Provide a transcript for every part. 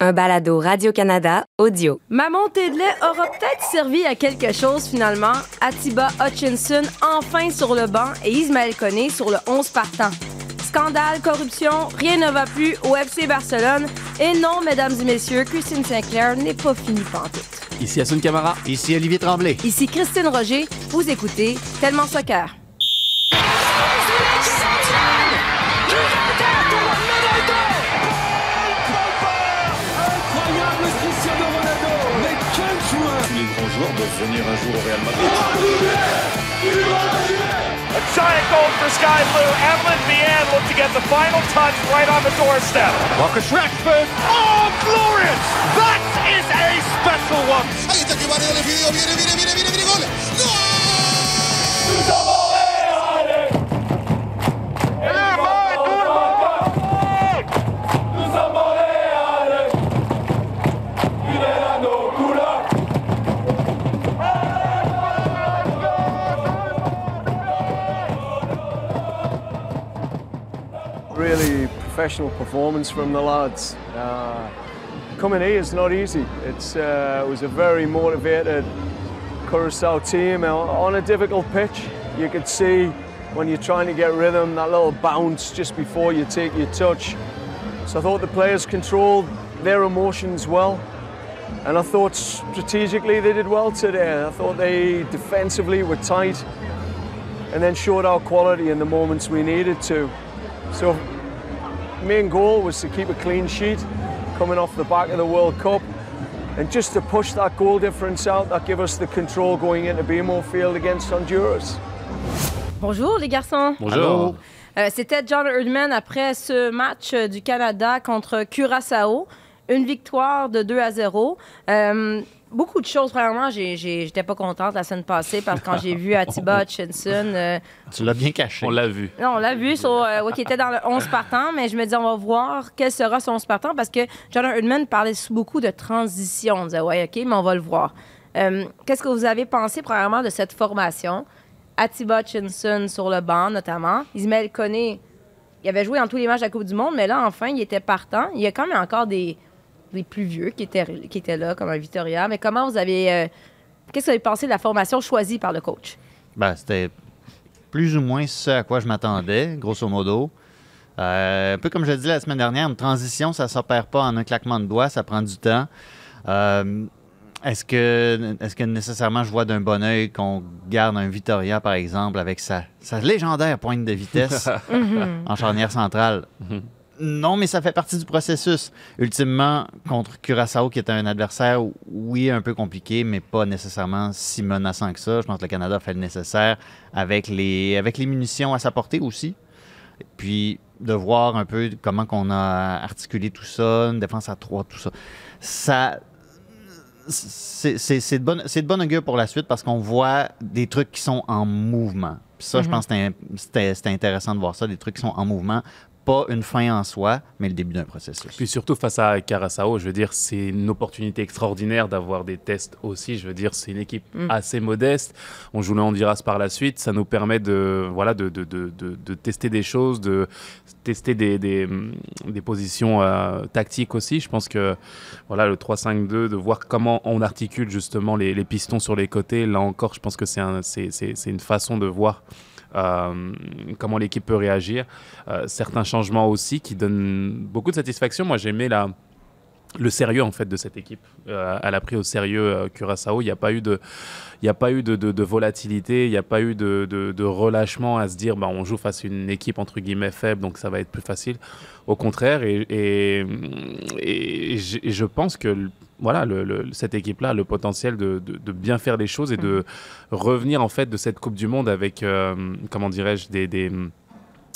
un balado Radio-Canada audio. Ma montée de lait aura peut-être servi à quelque chose finalement. Atiba Hutchinson enfin sur le banc et Ismaël Koné sur le 11 partant. Scandale, corruption, rien ne va plus au FC Barcelone. Et non, mesdames et messieurs, Christine Sinclair n'est pas finie pantoute. Ici Asun Camara. Ici Olivier Tremblay. Ici Christine Roger, vous écoutez Tellement Soccer. Les grands joueurs doivent venir un jour au Real Madrid. A giant goal for Sky Blue. Evelyn Vian look to get the final touch right on the doorstep. Marcus Rashford. Oh, glorious! That is a special one. Ahí está que Varela le pidió, viene, viene, viene, viene, viene, gol. really professional performance from the lads. Uh, coming here is not easy. It's, uh, it was a very motivated Curacao team on- on a difficult pitch. You could see when you're trying to get rhythm, that little bounce just before you take your touch. So I thought the players controlled their emotions well. And I thought strategically they did well today. I thought they defensively were tight and then showed our quality in the moments we needed to. So main goal was to keep a clean sheet coming off the back of the World Cup and just to push that goal difference out that give us the control going into BMO Field against Honduras. Bonjour les garçons. Bonjour. Euh, C'était John Erdman après ce match euh, du Canada contre Curaçao. Une victoire de 2 à 0. Euh, beaucoup de choses, premièrement, j'étais pas contente la semaine passée parce que quand j'ai vu Atiba Hutchinson, euh, Tu l'as bien caché. On l'a vu. non, on l'a vu sur, euh, ouais, qui était dans le 11 partant, mais je me dis, on va voir quel sera son 11 partant parce que John Erdman parlait beaucoup de transition. On disait, ouais, OK, mais on va le voir. Euh, Qu'est-ce que vous avez pensé, premièrement, de cette formation? Atiba Hutchinson sur le banc, notamment. Ismaël Koné, il avait joué dans tous les matchs de la Coupe du Monde, mais là, enfin, il était partant. Il y a quand même encore des, des plus vieux qui étaient, qui étaient là, comme un Victoria. Mais comment vous avez. euh, Qu'est-ce que vous avez pensé de la formation choisie par le coach? Ben, c'était plus ou moins ce à quoi je m'attendais, grosso modo. Euh, un peu comme je l'ai dit la semaine dernière, une transition, ça ne s'opère pas en un claquement de doigts, ça prend du temps. Euh, est-ce que, est que nécessairement je vois d'un bon oeil qu'on garde un Vitoria, par exemple, avec sa, sa légendaire pointe de vitesse en charnière centrale? Non, mais ça fait partie du processus. Ultimement, contre Curaçao, qui est un adversaire, oui, un peu compliqué, mais pas nécessairement si menaçant que ça. Je pense que le Canada fait le nécessaire avec les, avec les munitions à sa portée aussi. Puis de voir un peu comment qu'on a articulé tout ça, une défense à trois, tout ça. Ça. C'est de, bonne, c'est de bonne augure pour la suite parce qu'on voit des trucs qui sont en mouvement. Puis ça, je pense que c'était intéressant de voir ça, des trucs qui sont en mouvement. Pas une fin en soi, mais le début d'un processus. Puis surtout face à Caraçao, je veux dire, c'est une opportunité extraordinaire d'avoir des tests aussi. Je veux dire, c'est une équipe assez modeste. On joue le Honduras par la suite. Ça nous permet de, voilà, de, de, de, de- de tester des choses, de tester des, des, hum, des positions euh, tactiques aussi. Je pense que voilà, le 3-5-2, de voir comment on articule justement les, les pistons sur les côtés. Là encore, je pense que c'est un, c'est- c'est- c'est une façon de voir euh, comment l'équipe peut réagir. Euh, certains changements aussi qui donnent beaucoup de satisfaction. Moi, j'aimais la, le sérieux en fait de cette équipe. Euh, elle a pris au sérieux euh, Curaçao. Il n'y a pas eu de, il a pas eu de, de- de volatilité, il n'y a pas eu de, relâchement à se dire bah, on joue face à une équipe entre guillemets faible, donc ça va être plus facile. Au contraire, et, et, et j- et je pense que voilà, le- le- cette équipe-là a le potentiel de, bien faire les choses et de revenir en fait de cette Coupe du Monde avec, euh, comment dirais-je, des, des,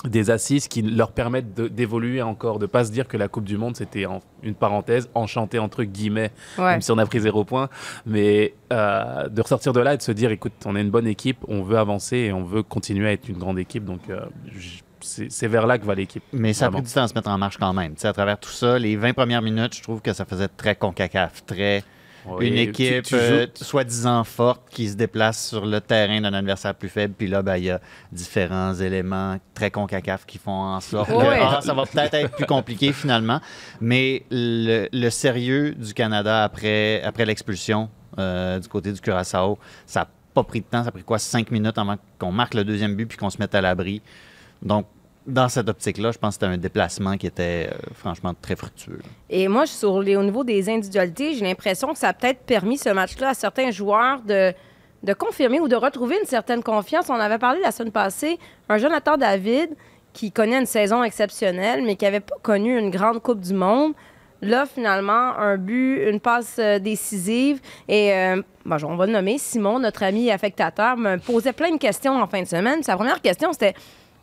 des assises qui leur permettent d'évoluer encore, de pas se dire que la Coupe du Monde c'était en- une parenthèse, enchantée entre guillemets, Ouais. même si on a pris zéro point, mais euh, de ressortir de là et de se dire écoute, on est une bonne équipe, on veut avancer et on veut continuer à être une grande équipe, donc euh, c'est vers là que va l'équipe. Mais ça a pris du temps à se mettre en marche quand même. Tu sais, à travers tout ça, les 20 premières minutes, je trouve que ça faisait très concacaf, très Oui, une équipe tu joues- euh, soi-disant forte qui se déplace sur le terrain d'un adversaire plus faible. Puis là, ben, il y a différents éléments très concacaf qui font en sorte que ah, ça va peut-être être plus compliqué finalement. Mais le, le sérieux du Canada après, après l'expulsion euh, du côté du Curaçao, ça n'a pas pris de temps. Ça a pris quoi, cinq minutes avant qu'on marque le deuxième but puis qu'on se mette à l'abri. Donc, dans cette optique-là, je pense que c'était un déplacement qui était euh, franchement très fructueux. Et moi, sur au niveau des individualités, j'ai l'impression que ça a peut-être permis ce match-là à certains joueurs de, de confirmer ou de retrouver une certaine confiance. On avait parlé la semaine passée, un Jonathan David qui connaît une saison exceptionnelle, mais qui n'avait pas connu une grande Coupe du Monde. Là, finalement, un but, une passe euh, décisive. Et euh, bon, on va le nommer, Simon, notre ami affectateur, me posait plein de questions en fin de semaine. Sa première question, c'était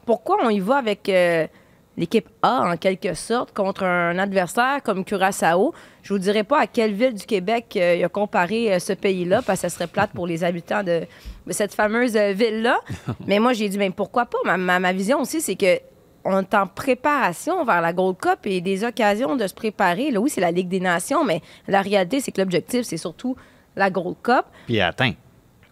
pourquoi on y va avec euh, l'équipe A, en quelque sorte, contre un adversaire comme Curaçao? Je vous dirai pas à quelle ville du Québec euh, il a comparé euh, ce pays-là, parce que ça serait plate pour les habitants de, de cette fameuse ville-là. Mais moi, j'ai dit, mais pourquoi pas? Ma, ma- ma vision aussi, c'est que on est en préparation vers la Gold Cup et des occasions de se préparer. Là, oui, c'est la Ligue des Nations, mais la réalité, c'est que l'objectif, c'est surtout la Gold Cup. Puis atteint.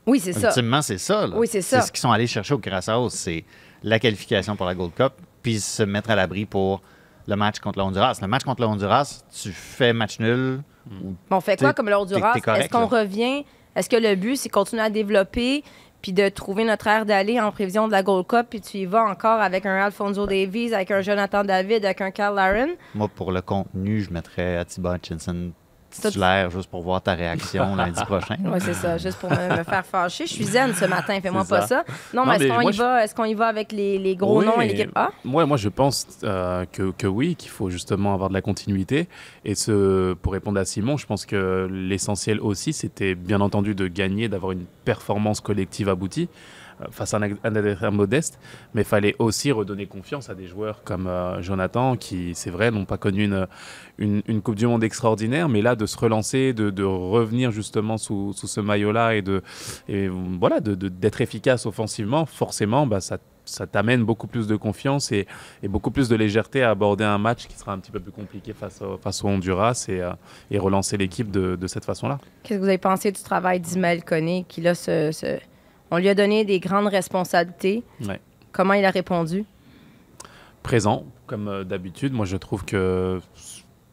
Oui, c'est ça. Ultimement, c'est ça. là. Oui, c'est ça. C'est ce qu'ils sont allés chercher au Curaçao, c'est la qualification pour la Gold Cup, puis se mettre à l'abri pour le match contre le Honduras. Le match contre le Honduras, tu fais match nul. ou- on fait quoi comme le Honduras? Est-ce qu'on revient? Est-ce que le but, c'est continuer à développer puis de trouver notre aire d'aller en prévision de la Gold Cup, puis tu y vas encore avec un Alfonso Davies, avec un Jonathan David, avec un Carl Laren? Moi, pour le contenu, je mettrais Atiba Hutchinson juste pour voir ta réaction lundi prochain. Oui, c'est ça, juste pour me, me faire fâcher. Je suis zen ce matin, fais-moi pas ça. Non, Non, mais est-ce qu'on y, je- va, est-ce qu'on y va avec les, les gros Oui, noms et l'équipe A? Moi, moi, je pense euh, que, que oui, qu'il faut justement avoir de la continuité. Et ce, pour répondre à Simon, je pense que l'essentiel aussi, c'était bien entendu de gagner, d'avoir une performance collective aboutie face à un, ad- un adversaire modeste. Mais il fallait aussi redonner confiance à des joueurs comme euh, Jonathan, qui, c'est vrai, n'ont pas connu une, une, Coupe du Monde extraordinaire. Mais là, de se relancer, de, revenir justement sous, sous ce maillot-là et de et voilà, d'être efficace offensivement, forcément, bah, ça, ça t'amène beaucoup plus de confiance et, beaucoup plus de légèreté à aborder un match qui sera un petit peu plus compliqué face au, face Honduras et, euh, et relancer l'équipe de, de cette façon-là. Qu'est-ce que vous avez pensé du travail d'Ismaël Koné, qui là, se- on lui a donné des grandes responsabilités. Ouais. Comment il a répondu? Présent, comme euh, d'habitude, moi je trouve que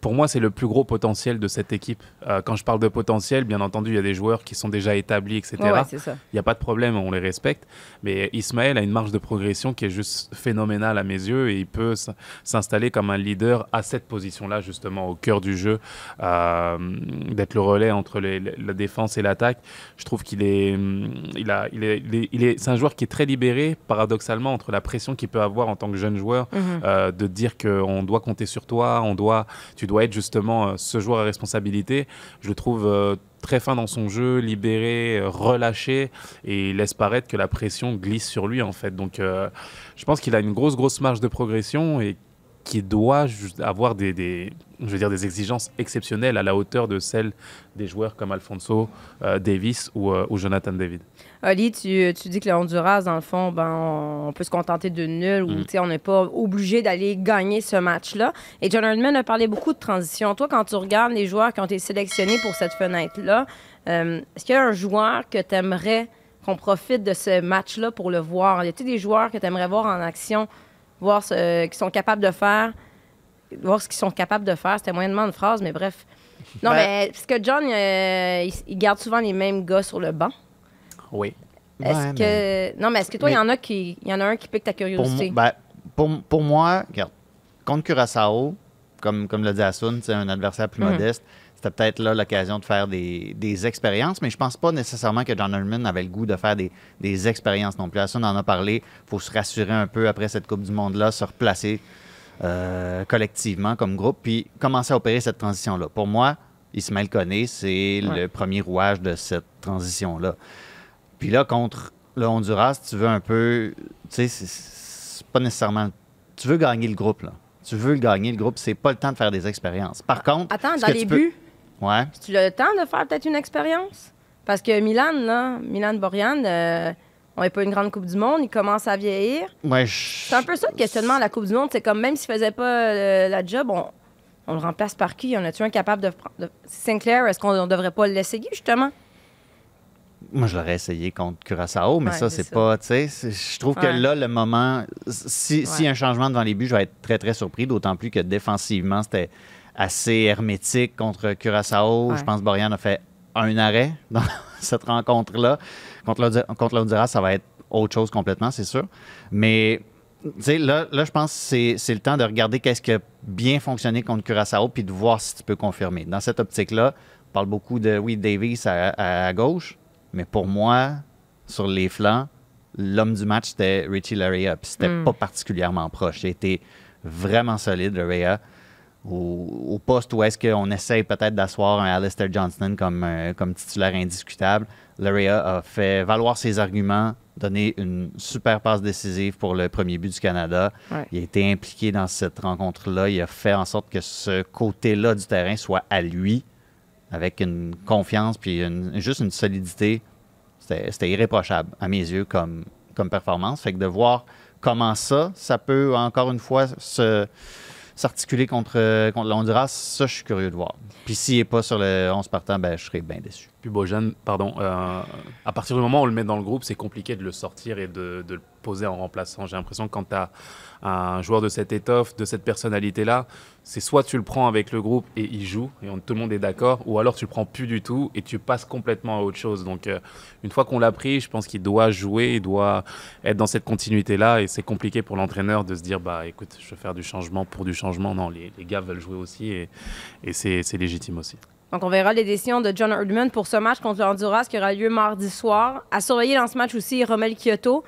pour moi, c'est le plus gros potentiel de cette équipe. Euh, quand je parle de potentiel, bien entendu, il y a des joueurs qui sont déjà établis, etc. Ouais. Il n'y a pas de problème, on les respecte. Mais Ismaël a une marge de progression qui est juste phénoménale à mes yeux et il peut s'installer comme un leader à cette position-là, justement, au cœur du jeu, euh, d'être le relais entre les- la défense et l'attaque. Je trouve qu'il est, il a, il est, il est, il est- c'est un joueur qui est très libéré, paradoxalement, entre la pression qu'il peut avoir en tant que jeune joueur, Mhm. euh, de dire qu'on doit compter sur toi, on doit, tu dois être justement euh, ce joueur à responsabilité. Je le trouve euh, très fin dans son jeu, libéré, euh, relâché, et il laisse paraître que la pression glisse sur lui en fait. Donc, je pense qu'il a une grosse, grosse marge de progression et qui doit avoir des, je veux dire, des exigences exceptionnelles à la hauteur de celles des joueurs comme Alfonso Davis ou Jonathan David. Ali, tu, tu dis que le Honduras, dans le fond, ben, on, on peut se contenter de nul ou Mm. tu sais, on n'est pas obligé d'aller gagner ce match-là. Et John Herdman a parlé beaucoup de transition. Toi, quand tu regardes les joueurs qui ont été sélectionnés pour cette fenêtre-là, euh, est-ce qu'il y a un joueur que tu aimerais qu'on profite de ce match-là pour le voir? Y a-t-il des joueurs que tu aimerais voir en action, voir ce qu'ils sont capables de faire, voir ce qu'ils sont capables de faire? C'était moyennement une phrase, mais bref. Non, Ben- mais parce que John, euh, il, il garde souvent les mêmes gars sur le banc. Oui. Est-ce Ouais, que. mais Non, mais est-ce que toi, il y en a qui. Il y en a un qui pique ta pour, curiosité? mo- ben, pour, pour moi, regarde, contre Curaçao, comme, comme l'a dit Asun, c'est un adversaire plus Mhm. modeste. C'était peut-être là l'occasion de faire des, des expériences, mais je pense pas nécessairement que John Herdman avait le goût de faire des, des expériences non plus. Asun en a parlé. Il faut se rassurer un peu après cette Coupe du Monde-là, se replacer euh, collectivement comme groupe, puis commencer à opérer cette transition-là. Pour moi, Ismaël Koné, c'est Ouais. le premier rouage de cette transition-là. Puis là, contre le Honduras, tu veux un peu. Tu sais, c'est- pas nécessairement. Tu veux gagner le groupe, là. Tu veux le gagner, le groupe. C'est pas le temps de faire des expériences. Par contre. Attends, dans les tu peux- buts, Ouais. tu as le temps de faire peut-être une expérience? Parce que Milan, là, Milan Borian, euh, on n'est pas une grande Coupe du Monde, il commence à vieillir. Ouais, je- C'est un peu ça le questionnement à la Coupe du Monde. C'est comme même s'il faisait pas euh, la job, on... On le remplace par qui? Y en a-tu un capable de, prendre- de- Sinclair, est-ce qu'on ne devrait pas l'essayer, justement? Moi, je l'aurais essayé contre Curaçao, mais Ouais, ça, c'est pas. Tu sais, c'est- je trouve que Ouais. là, le moment. Si, s'il y a un changement devant les buts, je vais être très, très surpris, d'autant plus que défensivement, c'était assez hermétique contre Curaçao. Ouais. Je pense que Borian a fait un arrêt dans cette rencontre-là. Contre l'Honduras, ça va être autre chose complètement, c'est sûr. Mais. Tu sais, là, là, je pense que c'est, c'est le temps de regarder qu'est-ce qui a bien fonctionné contre Curaçao puis de voir si tu peux confirmer. Dans cette optique-là, on parle beaucoup de, oui, Davis à- à- à gauche, mais pour moi, sur les flancs, l'homme du match, c'était Richie Larea. Puis c'était pas particulièrement proche. Il était vraiment solide, Larea. Au, au poste où est-ce qu'on essaye peut-être d'asseoir un Alistair Johnston comme, euh, comme titulaire indiscutable, Larea a fait valoir ses arguments, donné une super passe décisive pour le premier but du Canada. Ouais. Il a été impliqué dans cette rencontre-là. Il a fait en sorte que ce côté-là du terrain soit à lui avec une confiance puis juste une solidité. C'était irréprochable à mes yeux comme, performance. Fait que de voir comment ça, ça peut encore une fois s'articuler contre, contre le Honduras, ça, je suis curieux de voir. Puis s'il n'est pas sur le 11 partant, ben, je serais bien déçu. Bojan, pardon, euh, à partir du moment où on le met dans le groupe, c'est compliqué de le sortir et de, le poser en remplaçant. J'ai l'impression que quand tu as un joueur de cette étoffe, de cette personnalité-là, c'est soit tu le prends avec le groupe et il joue, et tout le monde est d'accord, ou alors tu le prends plus du tout et tu passes complètement à autre chose. Donc euh, une fois qu'on l'a pris, je pense qu'il doit jouer, il doit être dans cette continuité-là, et c'est compliqué pour l'entraîneur de se dire, bah écoute, je vais faire du changement pour du changement. Non, les, gars veulent jouer aussi, et, c'est légitime aussi. Donc, on verra les décisions de John Herdman pour ce match contre le Honduras qui aura lieu mardi soir. À surveiller dans ce match aussi, Romel Kyoto.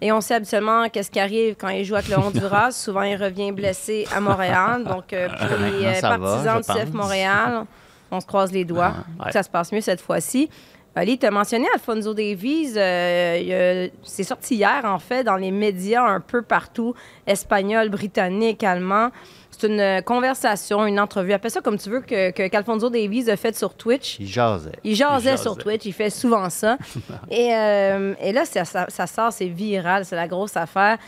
Et on sait habituellement qu'est-ce qui arrive quand il joue avec le Honduras. Souvent, il revient blessé à Montréal. Donc, euh, pour les euh, va, partisans du CF. Montréal, on se croise les doigts Ouais. que ça se passe mieux cette fois-ci. Ali, tu as mentionné Alfonso Davies. euh, c'est sorti hier, en fait, dans les médias un peu partout, espagnol, britannique, allemand. C'est une euh, conversation, une entrevue. Appelle ça comme tu veux que, que qu'Alfonso Davies a fait sur Twitch. Il jasait. Il jasait, Il jasait. sur Twitch, il fait souvent ça. et, euh, et là, ça, ça- ça sort, c'est viral, c'est la grosse affaire.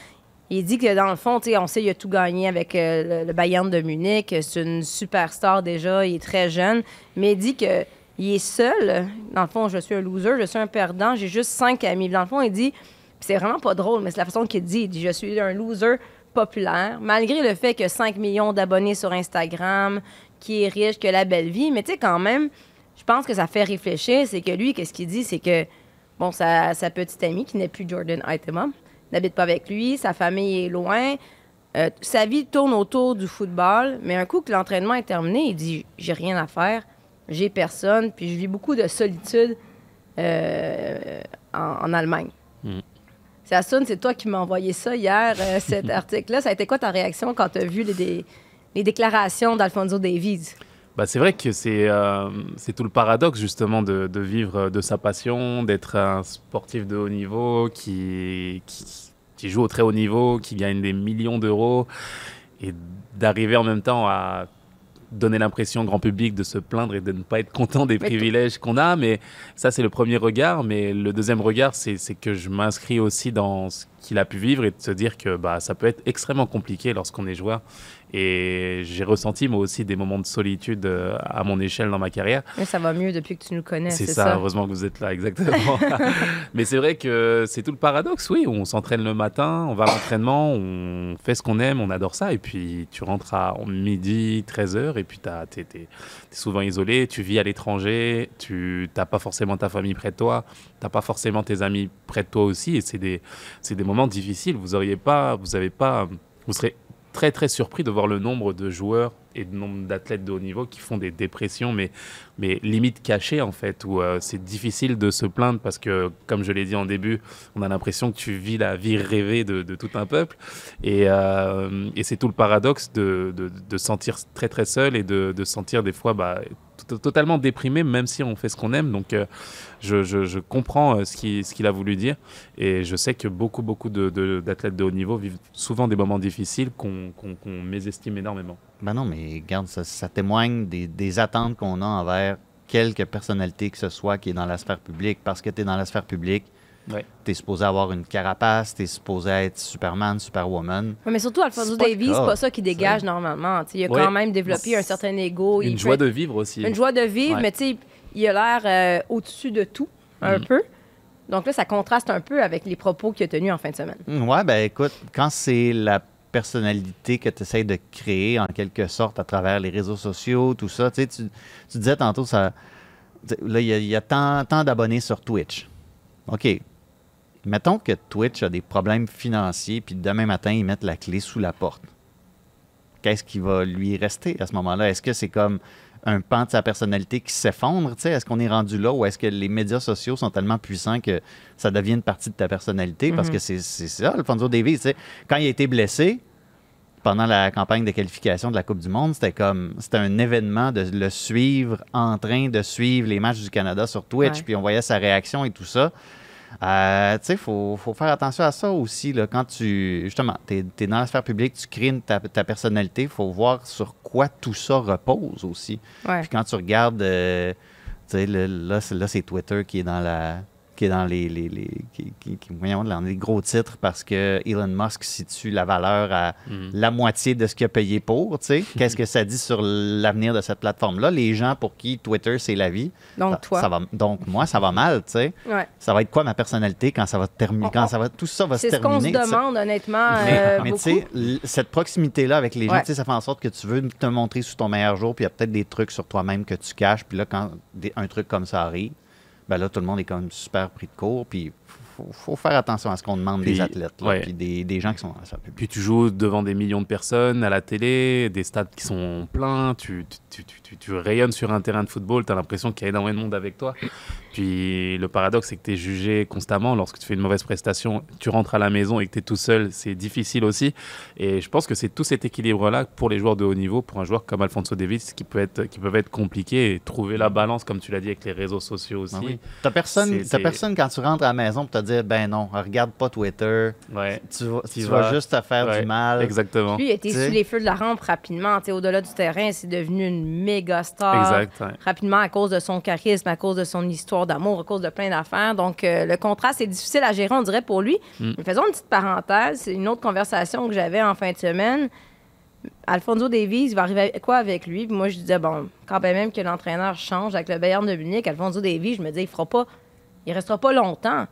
Il dit que dans le fond, tu sais, on sait qu'il a tout gagné avec euh, le, le Bayern de Munich. C'est une superstar déjà, il est très jeune. Mais il dit que il est seul. Dans le fond, je suis un loser, je suis un perdant, j'ai juste cinq amis. Dans le fond, il dit, puis c'est vraiment pas drôle, mais c'est la façon qu'il dit. Il dit, je suis un loser populaire, malgré le fait que 5 millions d'abonnés sur Instagram, qui est riche, que la belle vie. Mais tu sais, quand même, je pense que ça fait réfléchir. C'est que lui, qu'est-ce qu'il dit? C'est que, bon, sa, petite amie, qui n'est plus Jordan Itemum, n'habite pas avec lui, sa famille est loin. Euh, sa vie tourne autour du football, mais un coup que l'entraînement est terminé, il dit J'ai rien à faire, j'ai personne, puis je vis beaucoup de solitude euh, en, en Allemagne. Mm. C'est Assun, c'est toi qui m'as envoyé ça hier, euh, cet article-là. Ça a été quoi ta réaction quand tu as vu les, dé- les déclarations d'Alfonso Davies? Bah, c'est vrai que c'est euh, tout le paradoxe justement de, de vivre de sa passion, d'être un sportif de haut niveau qui, qui, qui joue au très haut niveau, qui gagne des millions d'euros et d'arriver en même temps à donner l'impression au grand public de se plaindre et de ne pas être content des privilèges qu'on a. Mais ça, c'est le premier regard. Mais le deuxième regard, c'est c'est que je m'inscris aussi dans ce qu'il a pu vivre et de se dire que bah, ça peut être extrêmement compliqué lorsqu'on est joueur. Et j'ai ressenti moi aussi des moments de solitude euh, à mon échelle dans ma carrière. Mais ça va mieux depuis que tu nous connais, C'est ça, ça. heureusement que vous êtes là, exactement. Mais c'est vrai que c'est tout le paradoxe, oui. On s'entraîne le matin, on va à l'entraînement, on fait ce qu'on aime, on adore ça. Et puis tu rentres à midi, 13h, et puis tu es, souvent isolé, tu vis à l'étranger, tu n'as pas forcément ta famille près de toi, tu n'as pas forcément tes amis près de toi aussi. Et c'est des, des moments difficiles. Vous auriez pas, vous avez pas, vous serez très très surpris de voir le nombre de joueurs et le nombre d'athlètes de haut niveau qui font des dépressions, mais, mais limite cachées en fait, où euh, c'est difficile de se plaindre parce que, comme je l'ai dit en début, on a l'impression que tu vis la vie rêvée de, tout un peuple. Et, euh, et c'est tout le paradoxe de, de, sentir très très seul et de, sentir des fois bah, to- totalement déprimé, même si on fait ce qu'on aime. Donc euh, je, je, je comprends euh, ce qu'il ce qu'il a voulu dire. Et je sais que beaucoup, beaucoup de- de- d'athlètes de, haut niveau vivent souvent des moments difficiles qu'on qu'on- qu'on mésestime énormément. Ben non, mais regarde, ça, ça témoigne des, des attentes qu'on a envers quelque personnalité que ce soit qui est dans la sphère publique. Parce que tu es dans la sphère publique, Ouais. Tu es supposé avoir une carapace, tu es supposé être Superman, Superwoman. Ouais, mais surtout, Alfonso Davies, c'est pas ça qui dégage normalement. Tu sais, il a Ouais. quand même développé un certain ego. Une joie de vivre aussi. Une joie de vivre, Ouais. mais tu sais, il a l'air euh, au-dessus de tout, un Mhm. peu. Donc là, ça contraste un peu avec les propos qu'il a tenus en fin de semaine. Mm, Ouais, ben écoute, quand c'est la personnalité que tu essaies de créer en quelque sorte à travers les réseaux sociaux, tout ça, tu sais, tu, disais tantôt, ça, là, il y a, il y a tant, tant d'abonnés sur Twitch. OK. Mettons que Twitch a des problèmes financiers, puis demain matin, ils mettent la clé sous la porte. Qu'est-ce qui va lui rester à ce moment-là? Est-ce que c'est comme un pan de sa personnalité qui s'effondre? tu sais? Est-ce qu'on est rendu là ou est-ce que les médias sociaux sont tellement puissants que ça devient une partie de ta personnalité? Parce que c'est c'est ça, Alfonso Davies. tu sais? Quand il a été blessé, pendant la campagne de qualification de la Coupe du Monde, c'était comme c'était un événement de le suivre en train de suivre les matchs du Canada sur Twitch, Ouais. puis on voyait sa réaction et tout ça. Euh, tu sais, il faut, faut faire attention à ça aussi. Là, quand tu, justement, tu es, dans la sphère publique, tu crées ta, ta personnalité, il faut voir sur quoi tout ça repose aussi. Ouais. Puis quand tu regardes, euh, tu sais, là, là, c'est Twitter qui est dans la qui est dans les, les, les- qui, qui- qui- voyons, dans les gros titres parce que Elon Musk situe la valeur à Mhm. la moitié de ce qu'il a payé pour. tu sais. Qu'est-ce que ça dit sur l'avenir de cette plateforme-là? Les gens pour qui Twitter, c'est la vie. Donc, ça- toi. ça va, donc, moi, ça va mal, tu sais. Ouais. Ça va être quoi ma personnalité quand ça va terminer, quand ça va, tout ça va se C'est ce qu'on se terminer. demande, honnêtement, Mais, euh, mais tu beaucoup. sais, cette proximité-là avec les gens, Ouais. tu sais, ça fait en sorte que tu veux te montrer sous ton meilleur jour, puis il y a peut-être des trucs sur toi-même que tu caches, puis là, quand des- un truc comme ça arrive, ben là, tout le monde est comme super pris de court, puis faut, faut faire attention à ce qu'on demande Puis, des athlètes, là, ouais. puis des, des gens qui sont dans la publique. Puis tu joues devant des millions de personnes à la télé, des stades qui sont pleins, tu, tu, tu, tu- tu rayonnes sur un terrain de football, tu as l'impression qu'il y a énormément de monde avec toi. Puis le paradoxe, c'est que tu es jugé constamment. Lorsque tu fais une mauvaise prestation, tu rentres à la maison et que tu es tout seul, c'est difficile aussi. Et je pense que c'est tout cet équilibre-là pour les joueurs de haut niveau, pour un joueur comme Alfonso Davis, qui, peut être, qui peuvent être compliqués et trouver la balance, comme tu l'as dit, avec les réseaux sociaux aussi. Ah oui. T'as personne, t'as personne quand tu rentres à la maison pour te dire, ben non, regarde pas Twitter, Ouais, tu vas, Tu tu vas- vas juste te faire ouais, du mal. exactement. Lui, il sais? sous les feux de la rampe rapidement. Au-delà du terrain, c'est devenu une méga star. Exact. ouais. Rapidement à cause de son charisme, à cause de son histoire d'amour, à cause de plein d'affaires. Donc, euh, le contraste est difficile à gérer, on dirait, pour lui. Mm. Mais faisons une petite parenthèse. C'est une autre conversation que j'avais en fin de semaine. Alfonso Davies, il va arriver quoi avec lui? Puis moi, je disais, bon, quand même que l'entraîneur change avec le Bayern de Munich, Alfonso Davies, je me disais, il fera pas, il restera pas longtemps.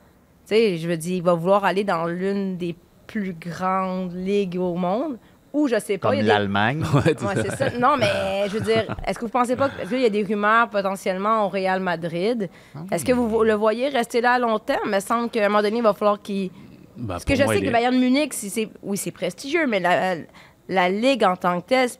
Tu sais, je veux dire, il va vouloir aller dans l'une des plus grandes ligues au monde, ou je sais pas. Comme des- l'Allemagne. Ouais, Ouais, ça. Non, mais je veux dire, est-ce que vous pensez pas qu'il y a des rumeurs potentiellement au Real Madrid? Ah Est-ce que vous le voyez rester là à long terme? Il me semble qu'à un moment donné, il va falloir qu'il. Bah, Parce que je moi, sais que le Bayern de Munich, si c'est- oui, c'est prestigieux, mais la, la Ligue en tant que telle.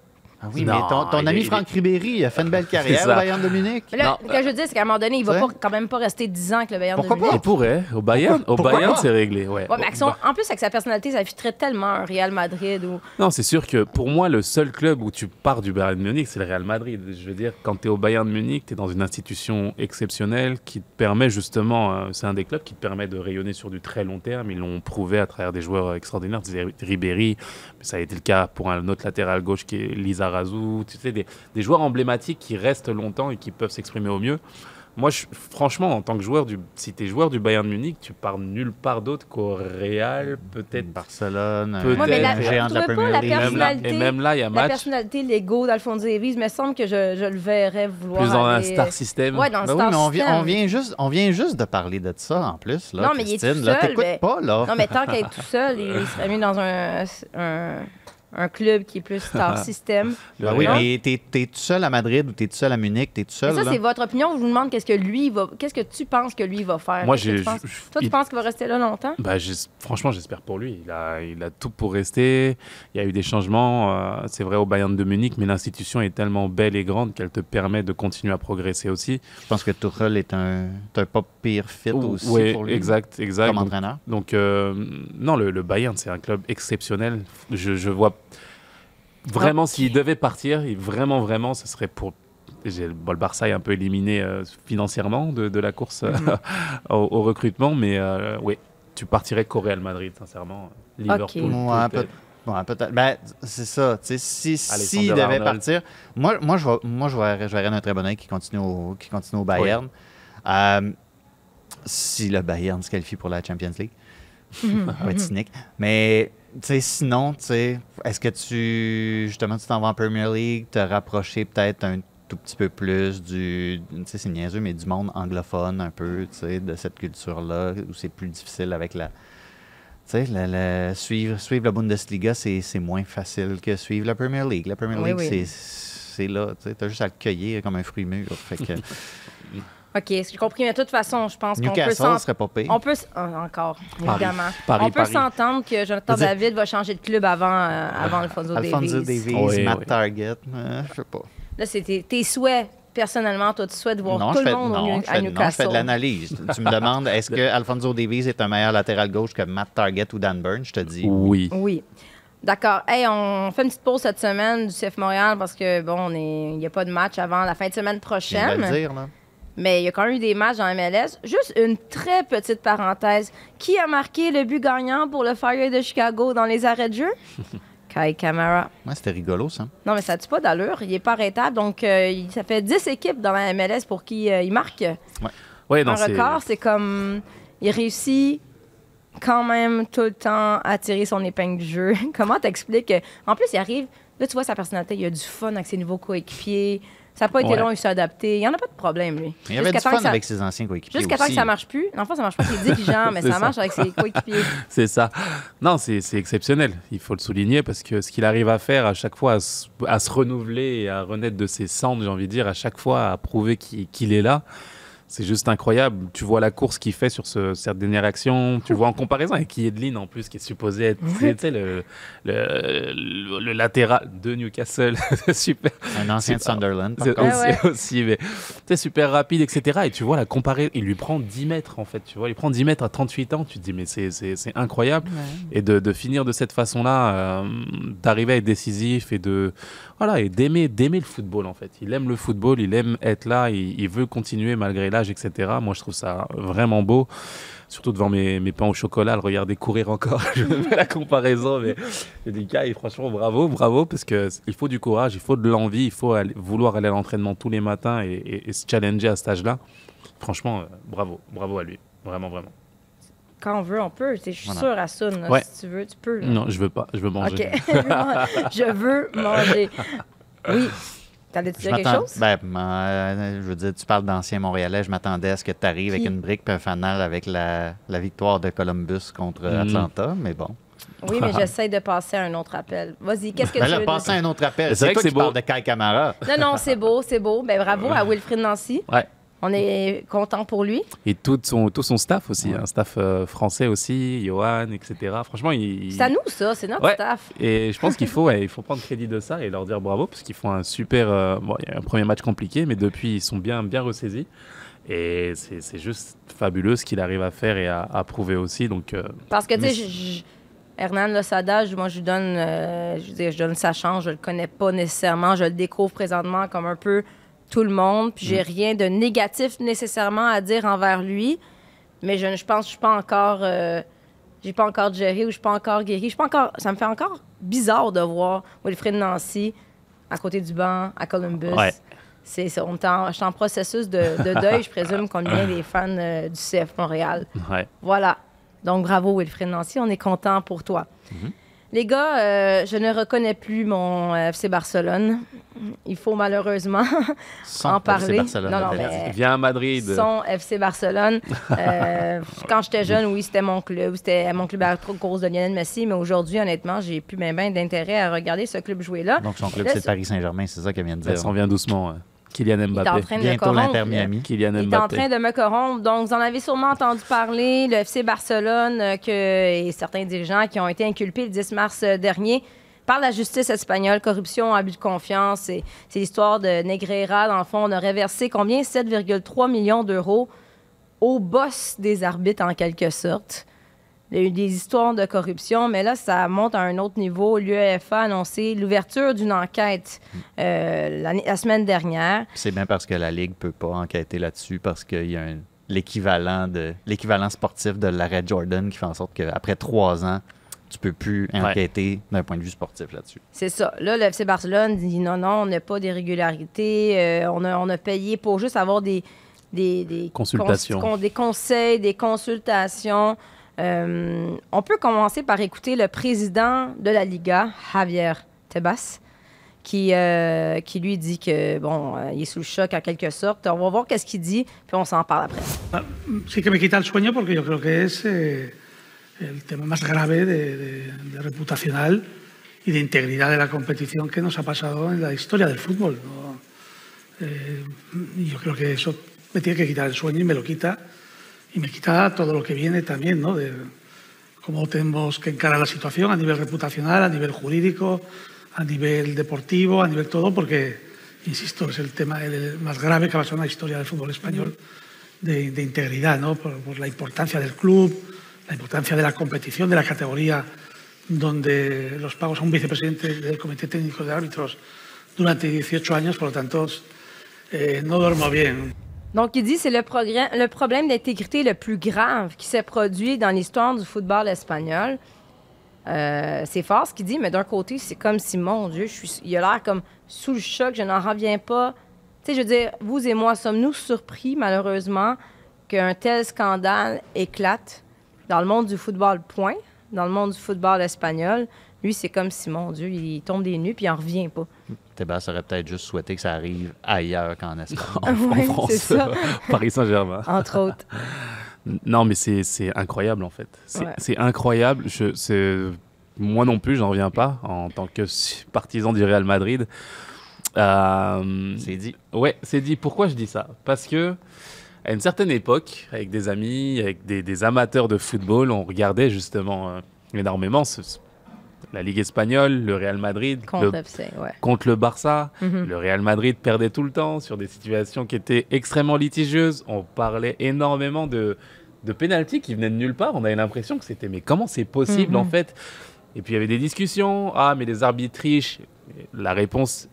Ah oui, Non, mais ton, ton ami Franck Ribéry, il a fait une belle carrière au Bayern de Munich. Mais là, Non, ce que je veux dire, c'est qu'à un moment donné, il va Ouais. pas, quand même pas rester 10 ans avec le Bayern Pourquoi de pas? Munich. Il pourrait. Au Bayern, au Pourquoi Bayern pas? c'est réglé. Ouais. Ouais, mais avec son- en plus, avec sa personnalité, ça filtrait tellement un Real Madrid ou. Non, c'est sûr que pour moi, le seul club où tu pars du Bayern de Munich, c'est le Real Madrid. Je veux dire, quand tu es au Bayern de Munich, tu es dans une institution exceptionnelle qui te permet justement, euh, c'est un des clubs qui te permet de rayonner sur du très long terme. Ils l'ont prouvé à travers des joueurs extraordinaires, Ribéry, ça a été le cas pour un autre latéral gauche qui est Tu sais, des, des joueurs emblématiques qui restent longtemps et qui peuvent s'exprimer au mieux. Moi, je- franchement, en tant que joueur du, si tu es joueur du Bayern de Munich, tu pars nulle part d'autre qu'au Real, peut-être. Barcelone, Peut-être. mais la- géant de la Premier pas la League. Là, et même là, il y a La match personnalité, l'ego d'Alfonso Davies, il me semble que je, je le verrais vouloir. plus dans un star system. Ouais, dans le Ben oui, mais on vient, system. on, vient juste, on vient juste de parler de ça en plus. Là, Non, mais il est tout là, seul, t'écoutes mais- pas, là. Non, mais tant qu'à être tout seul, il serait mieux dans un, un, un club qui est plus star system. Le Ben oui, mais t'es, t'es tout seul à Madrid ou t'es tout seul à Munich, t'es tout Mais seul. ça, là. c'est votre opinion. Je vous demande qu'est-ce que lui va. Qu'est-ce que tu penses que lui va faire? Moi, j'ai. Toi, tu il- penses qu'il va rester là longtemps? bah, j'es- franchement, j'espère pour lui. Il a, il a tout pour rester. Il y a eu des changements. euh, c'est vrai au Bayern de Munich, mais l'institution est tellement belle et grande qu'elle te permet de continuer à progresser aussi. Je pense que Tuchel est un, est un pas pire fit aussi Oui, pour lui. exact, exact. Comme Donc, entraîneur. Donc, euh, non, le, le Bayern, c'est un club exceptionnel. Je, je vois vraiment, s'il devait partir, il- vraiment, vraiment, ce serait pour. j'ai- bon, le Barça est un peu éliminé euh, financièrement de, de la course euh, au, au recrutement, mais euh, oui, tu partirais qu'au Real Madrid, sincèrement. Liverpool. Ouais, peut-être. Ben, c'est ça. tu sais, Si, s'il devait Arnold. partir, moi, moi, je vois, moi, je verrais, je verrais un très bon qui continue au, qui continue au Bayern. Euh, si le Bayern se qualifie pour la Champions League. On va être cynique. Mais tu sais, sinon, est-ce que tu justement tu t'en vas en Premier League, te rapprocher peut-être un tout petit peu plus du, tu sais, c'est niaiseux, mais du monde anglophone un peu, tu sais, de cette culture-là, où c'est plus difficile avec la, tu sais, la- la- suivre, suivre la Bundesliga, c'est moins facile que suivre la Premier League. La Premier League, oui. c'est c'est là, tu sais, t'as juste à le cueillir comme un fruit mûr. Fait que OK, j'ai compris. Mais de toute façon, je pense qu'on peut Newcastle s'en- serait pas pire. On peut ah, encore, évidemment. Paris, on peut s'entendre que Jonathan Je David va changer de club avant, euh, avant Alfonso, Alfonso Davies. Davies, Oui, Matt oui. Target, euh, je sais pas. Là, c'est tes, tes souhaits. Personnellement, toi, tu souhaites voir non, tout je fais, le monde au non, New- je à fais, non, je Newcastle. fais de l'analyse. tu me demandes, est-ce que Alfonso Davies est un meilleur latéral gauche que Matt Target ou Dan Burn? Je te dis Oui. Oui. D'accord. Hey, on fait une petite pause cette semaine du CF Montréal parce que, bon, on est- il n'y a pas de match avant la fin de semaine Je viens de prochaine. le dire, là. Mais il y a quand même eu des matchs dans MLS. Juste une très petite parenthèse. Qui a marqué le but gagnant pour le Fire de Chicago dans les arrêts de jeu? Kai Kamara. Ouais, c'était rigolo, ça. Non, mais ça n'a pas d'allure? Il n'est pas arrêtable. Donc, euh, il- ça fait 10 équipes dans la MLS pour qui euh, il marque. Ouais, non, un c'est- record, c'est comme. Il réussit quand même tout le temps à tirer son épingle du jeu. Comment t'expliques? que- En plus, il arrive. Là, tu vois sa personnalité. Il a du fun avec ses nouveaux coéquipiers. Ça n'a pas été Ouais. long, il s'est adapté. Il n'y en a pas de problème, lui. Il y avait du fun ça- avec ses anciens coéquipiers Jusqu'à temps que ça marche plus. Enfin, ça marche pas avec les dirigeants, mais ça, ça. marche avec ses coéquipiers. C'est ça. Non, c'est exceptionnel. Il faut le souligner parce que ce qu'il arrive à faire à chaque fois, à se, à se renouveler et à renaître de ses cendres, j'ai envie de dire, à chaque fois à prouver qu'il qu'il est là. C'est juste incroyable. Tu vois la course qu'il fait sur ce, cette dernière action. Tu vois en comparaison avec Yedlin en plus, qui est supposé être tu sais, le, le, le- le latéral de Newcastle. super. Un ancien Sunderland, par aussi, Ah ouais. aussi, mais c'est super rapide, etc. Et tu vois la comparer, il lui prend 10 mètres en fait. Tu vois, il prend 10 mètres à 38 ans. Tu te dis, mais c'est- incroyable. Et de, de finir de cette façon-là, euh, d'arriver à être décisif et de voilà et d'aimer d'aimer le football en fait. Il aime le football, il aime être là, il, il veut continuer malgré etc. Moi, je trouve ça vraiment beau. Surtout devant mes, mes pains au chocolat, le regarder courir encore. je fais la comparaison, mais je dis, Kai, franchement, bravo, bravo, parce que il faut du courage, il faut de l'envie, il faut aller- vouloir aller à l'entraînement tous les matins et, et- et se challenger à cet âge-là. Franchement, euh, bravo, bravo à lui. Vraiment, vraiment. Quand on veut, on peut. Je suis Voilà. sûre à ça. Ouais. Si tu veux, tu peux. là. Non, je veux pas, je veux manger. Je veux manger. Oui. T'allais te Je dire quelque chose? ben, euh, je veux dire, tu parles d'anciens Montréalais. Je m'attendais à ce que tu arrives avec une brique puis un fanal avec la, la victoire de Columbus contre Mhm. Atlanta, mais bon. Oui, mais j'essaie de passer à un autre appel. Vas-y, qu'est-ce que Ben tu là, veux passez à un autre appel. C'est toi que qui c'est beau. parles de Kai Kamara. Non, non, c'est beau, c'est beau. Ben, bravo à Wilfried Nancy. Ouais. On est content pour lui. Et tout son, tout son staff aussi, un staff euh, français aussi, Johan, etc. Franchement, il. C'est à nous, ça. C'est notre Ouais. staff. Et je pense qu'il faut, ouais, il faut prendre crédit de ça et leur dire bravo parce qu'ils font un super. euh, bon, il y a un premier match compliqué, mais depuis ils sont bien, bien ressaisis. Et c'est c'est juste fabuleux ce qu'il arrive à faire et à, à prouver aussi. Donc, euh, Parce que, tu sais, Hernan Losada, je- moi, je lui donne, euh, je veux dire, je donne sa chance. Je le connais pas nécessairement. Je le découvre présentement comme un peu tout le monde. Puis Mm. j'ai rien de négatif nécessairement à dire envers lui. Mais je, je pense que je suis pas encore. euh, j'ai pas encore géré ou je suis pas encore guéri. Je suis pas encore. Ça me fait encore bizarre de voir Wilfred Nancy à côté du banc à Columbus. Ouais. C'est, c'est- on est en, je suis en processus de, de deuil, je présume, comme bien des fans euh, du CF Montréal. ouais. Voilà. Donc, bravo, Wilfred Nancy. On est content pour toi. Mhm. Les gars, euh, je ne reconnais plus mon euh, FC Barcelone. Il faut malheureusement en FC parler. Barcelone, non, non, mais Viens à Madrid. son FC Barcelone. Euh, quand j'étais jeune, oui, c'était mon club. C'était mon club à cause de Lionel Messi. Mais aujourd'hui, honnêtement, j'ai plus bien ben d'intérêt à regarder ce club jouer là. Donc, son club, c'est Paris Saint-Germain, c'est ça qu'elle vient de dire. s'en vient doucement. ouais. Kylian Il est en Mbappé. train de Bientôt corrompre. l'Inter Miami. Kylian Il est en Mbappé. train de me corrompre. Donc, vous en avez sûrement entendu parler, le FC Barcelone euh, que, et certains dirigeants qui ont été inculpés le 10 mars euh, dernier par la justice espagnole, corruption, abus de confiance. C'est l'histoire de Negreira. Dans le fond, on aurait versé combien? 7,3 millions d'euros au boss des arbitres, en quelque sorte. Il y a eu des histoires de corruption, mais là, ça monte à un autre niveau. L'UEFA a annoncé l'ouverture d'une enquête euh, l'année- la semaine dernière. C'est bien parce que la Ligue peut pas enquêter là-dessus parce qu'il y a l'équivalent sportif de l'arrêt Jordan qui fait en sorte qu'après trois ans, tu peux plus enquêter d'un point de vue sportif là-dessus. C'est ça. Là, le FC Barcelone dit non, non, on n'a pas d'irrégularité. Euh, on, a, on a payé pour juste avoir des, des, des, Consultations. cons- des conseils, des consultations. Euh, on peut commencer par écouter le président de la Liga, Javier Tebas, qui, euh, qui lui dit que, bon, euh, il est sous le choc en quelque sorte. On va voir qu'est-ce qu'il dit, puis on s'en parle après. sí que me quita el sueño porque yo creo que es eh, el tema más grave de, de- de reputacional y de integridad de la competición que nos ha pasado en la historia del fútbol. ¿no? Eh, yo creo que eso me tiene que quitar el sueño y me lo quita. Y me quita todo lo que viene también, ¿no? De cómo tenemos que encarar la situación a nivel reputacional, a nivel jurídico, a nivel deportivo, a nivel todo, porque, insisto, es el tema el más grave que ha pasado en la historia del fútbol español de, de integridad, ¿no? Por, por la importancia del club, la importancia de la competición, de la categoría donde los pagos a un vicepresidente del Comité Técnico de Árbitros durante 18 años, por lo tanto, eh, no duermo bien. Donc, il dit c'est le, le problème d'intégrité le plus grave qui s'est produit dans l'histoire du football espagnol. Euh, c'est fort ce qu'il dit, mais d'un côté, c'est comme si, mon Dieu, je suis, il a l'air comme sous le choc, je n'en reviens pas. Tu sais, je veux dire, vous et moi, sommes-nous surpris, malheureusement, qu'un tel scandale éclate? Dans le monde du football, point, dans le monde du football espagnol? Lui, c'est comme si, mon Dieu, il tombe des nues puis il n'en revient pas. Tebas aurait peut-être juste souhaité que ça arrive ailleurs qu'en Espagne. en, France, ça. Paris Saint-Germain. Entre autres. Non, mais c'est c'est incroyable en fait. C'est Ouais. incroyable. Je, c'est- moi non plus, j'en reviens pas en tant que partisan du Real Madrid. Euh, C'est dit. Ouais, c'est dit. Pourquoi je dis ça? Parce que à une certaine époque, avec des amis, avec des, des amateurs de football, on regardait justement euh, énormément ce- la Ligue espagnole, le Real Madrid, Contre le- le FC, ouais. contre le Barça. Mhm. Le Real Madrid perdait tout le temps sur des situations qui étaient extrêmement litigieuses. On parlait énormément de, de pénalty qui venaient de nulle part. On avait l'impression que c'était mais comment c'est possible Mhm. en fait? Et puis il y avait des discussions. Ah mais les arbitres trichent. La réponse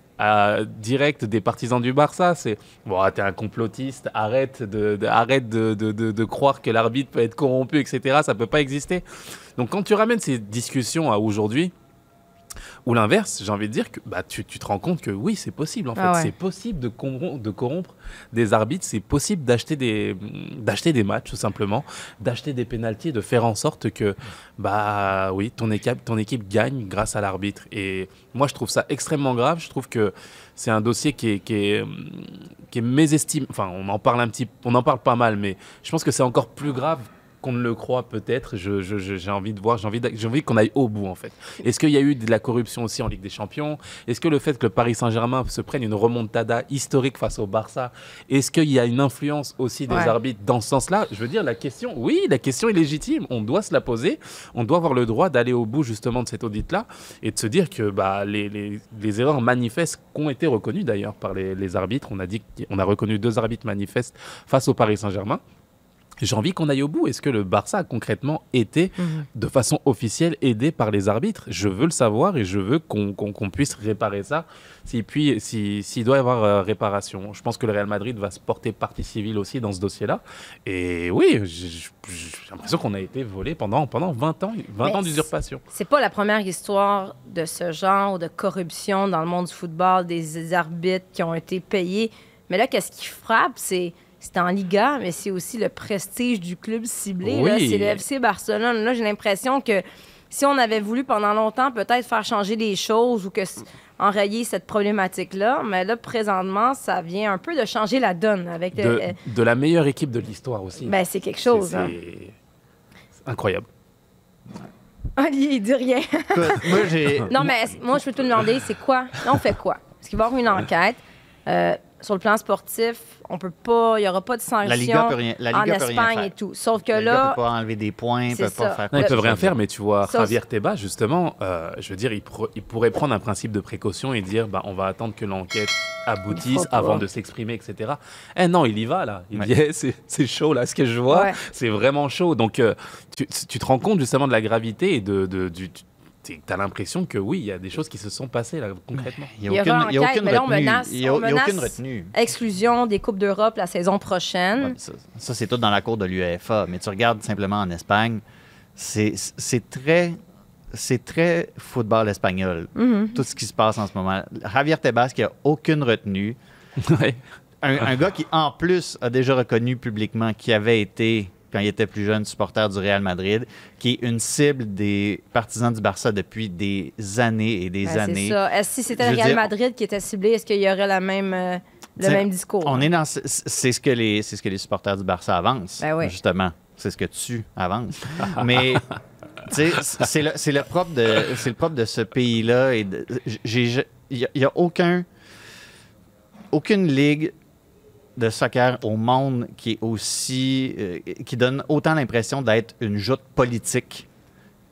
directe des partisans du Barça, c'est bon, ah, t'es un complotiste, arrête de, de- arrête de- de- de croire que l'arbitre peut être corrompu, etc. Ça peut pas exister. Donc quand tu ramènes ces discussions à aujourd'hui, ou l'inverse, j'ai envie de dire que bah, tu, tu te rends compte que oui, c'est possible en fait. Ah ouais. C'est possible de, corrom- de corrompre des arbitres, c'est possible d'acheter des, d'acheter des matchs tout simplement, d'acheter des pénalties, de faire en sorte que bah oui, ton équipe, ton équipe gagne grâce à l'arbitre. Et moi, je trouve ça extrêmement grave. Je trouve que c'est un dossier qui est, qui est, qui est mésestimé. Enfin, on en parle un petit, on en parle pas mal, mais je pense que c'est encore plus grave qu'on ne le croit peut-être. Je- je- je- J'ai envie de voir, j'ai envie, envie qu'on aille au bout en fait. Est-ce qu'il y a eu de la corruption aussi en Ligue des Champions? Est-ce que le fait que le Paris Saint-Germain se prenne une remontada historique face au Barça, est-ce qu'il y a une influence aussi des Ouais. arbitres dans ce sens-là? Je veux dire, la question, oui, la question est légitime. On doit se la poser. On doit avoir le droit d'aller au bout justement de cet audit-là et de se dire que bah, les, les- les erreurs manifestes qui ont été reconnues d'ailleurs par les, les arbitres, on a dit qu'on a reconnu deux arbitres manifestes face au Paris Saint-Germain. J'ai envie qu'on aille au bout. Est-ce que le Barça a concrètement été, de façon officielle, aidé par les arbitres? Je veux le savoir et je veux qu'on puisse réparer ça. Si, puis, si- s'il doit y avoir euh, réparation, je pense que le Real Madrid va se porter partie civile aussi dans ce dossier-là. Et oui, j'ai j'ai l'impression qu'on a été volé pendant, pendant 20 ans, 20 Mais ans d'usurpation. C'est pas la première histoire de ce genre de corruption dans le monde du football, des arbitres qui ont été payés. Mais là, qu'est-ce qui frappe, c'est c'est en Liga, mais c'est aussi le prestige du club ciblé. Oui. C'est le FC Barcelone. Là, j'ai l'impression que si on avait voulu pendant longtemps peut-être faire changer les choses ou que enrayer cette problématique-là, mais là, présentement, ça vient un peu de changer la donne avec le- De, de la meilleure équipe de l'histoire aussi. Ben, c'est quelque chose. hein. c'est- c'est incroyable. Olivier, il dit rien. Écoute, moi, j'ai. Non, mais moi, je peux te demander, c'est quoi? Là, on fait quoi? Parce qu'il va y avoir une enquête? Euh, sur le plan sportif, on peut pas, il n'y aura pas de sanction La Liga peut rien- la en Liga rien Espagne faire. et tout. Sauf que gars là, peut pas enlever des points, peut pas faire Non, quoi ils peuvent rien faire, mais tu vois, Ça, Javier Tebas, justement, euh, je veux dire, il, pour- il pourrait prendre un principe de précaution et dire bah, on va attendre que l'enquête aboutisse avant de s'exprimer, etc. Eh non, il y va, là. Il Ouais. dit Eh, c'est c'est chaud, là, ce que je vois, Ouais. c'est vraiment chaud. Donc, euh, tu, tu te rends compte justement de la gravité et de, de- du. Tu as l'impression que oui, il y a des choses qui se sont passées, là, concrètement. Il n'y y a aucune, il y a aucune retenue. menace- Il y a, aucune retenue. exclusion des Coupes d'Europe la saison prochaine. Ouais, ça, ça, c'est tout dans la cour de l'UEFA. Mais tu regardes simplement en Espagne, c'est c'est très, c'est très football espagnol. Mhm. Tout ce qui se passe en ce moment. Javier Tebas qui a aucune retenue. Ouais. un, un gars qui, en plus, a déjà reconnu publiquement qu'il avait été, quand il était plus jeune, supporter du Real Madrid, qui est une cible des partisans du Barça depuis des années et des Ben, années. C'est ça. Est-ce si c'était le Real dire- Madrid qui était ciblé, est-ce qu'il y aurait la même, euh, le même discours? On est dans. C'est ce que les, c'est ce que les supporters du Barça avancent. Ben oui. Justement. C'est ce que tu avances. Mais. C'est le, le propre de c'est le propre de ce pays-là et il y, a- a aucun aucune ligue de soccer au monde euh, qui donne autant l'impression d'être une joute politique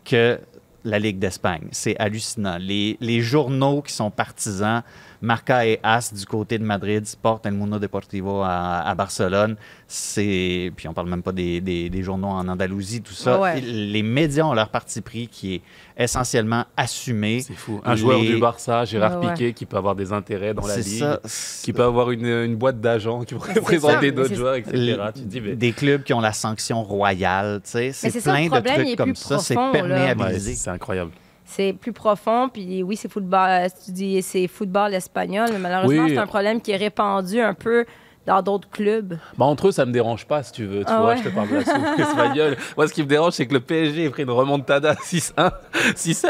que la Ligue d'Espagne. C'est hallucinant. Les journaux qui sont partisans, Marca et As du côté de Madrid, Sport El Mundo Deportivo à, à Barcelone, c'est. Puis on parle même pas des, des- des journaux en Andalousie, tout ça. Ouais. Les médias ont leur parti pris qui est essentiellement assumé. C'est fou. Un joueur du Barça, Gérard Ouais, ouais. Piqué, qui peut avoir des intérêts dans la ligue, ça. qui peut avoir une, une boîte d'agents qui pourrait présenter d'autres joueurs, etc. Les- Tu te dis, mais... Des clubs qui ont la sanction royale, tu sais, c'est ça, plein de trucs comme ça, c'est perméabilisé. c'est incroyable. C'est plus profond, puis oui, c'est football, tu dis c'est football espagnol, mais malheureusement, Oui. c'est un problème qui est répandu un peu dans d'autres clubs. Bah, entre eux, ça me dérange pas, si tu veux. Tu Ah vois, ouais. je te parle de la soupe espagnole. Moi, ce qui me dérange, c'est que le PSG ait pris une remontada 6-1. 6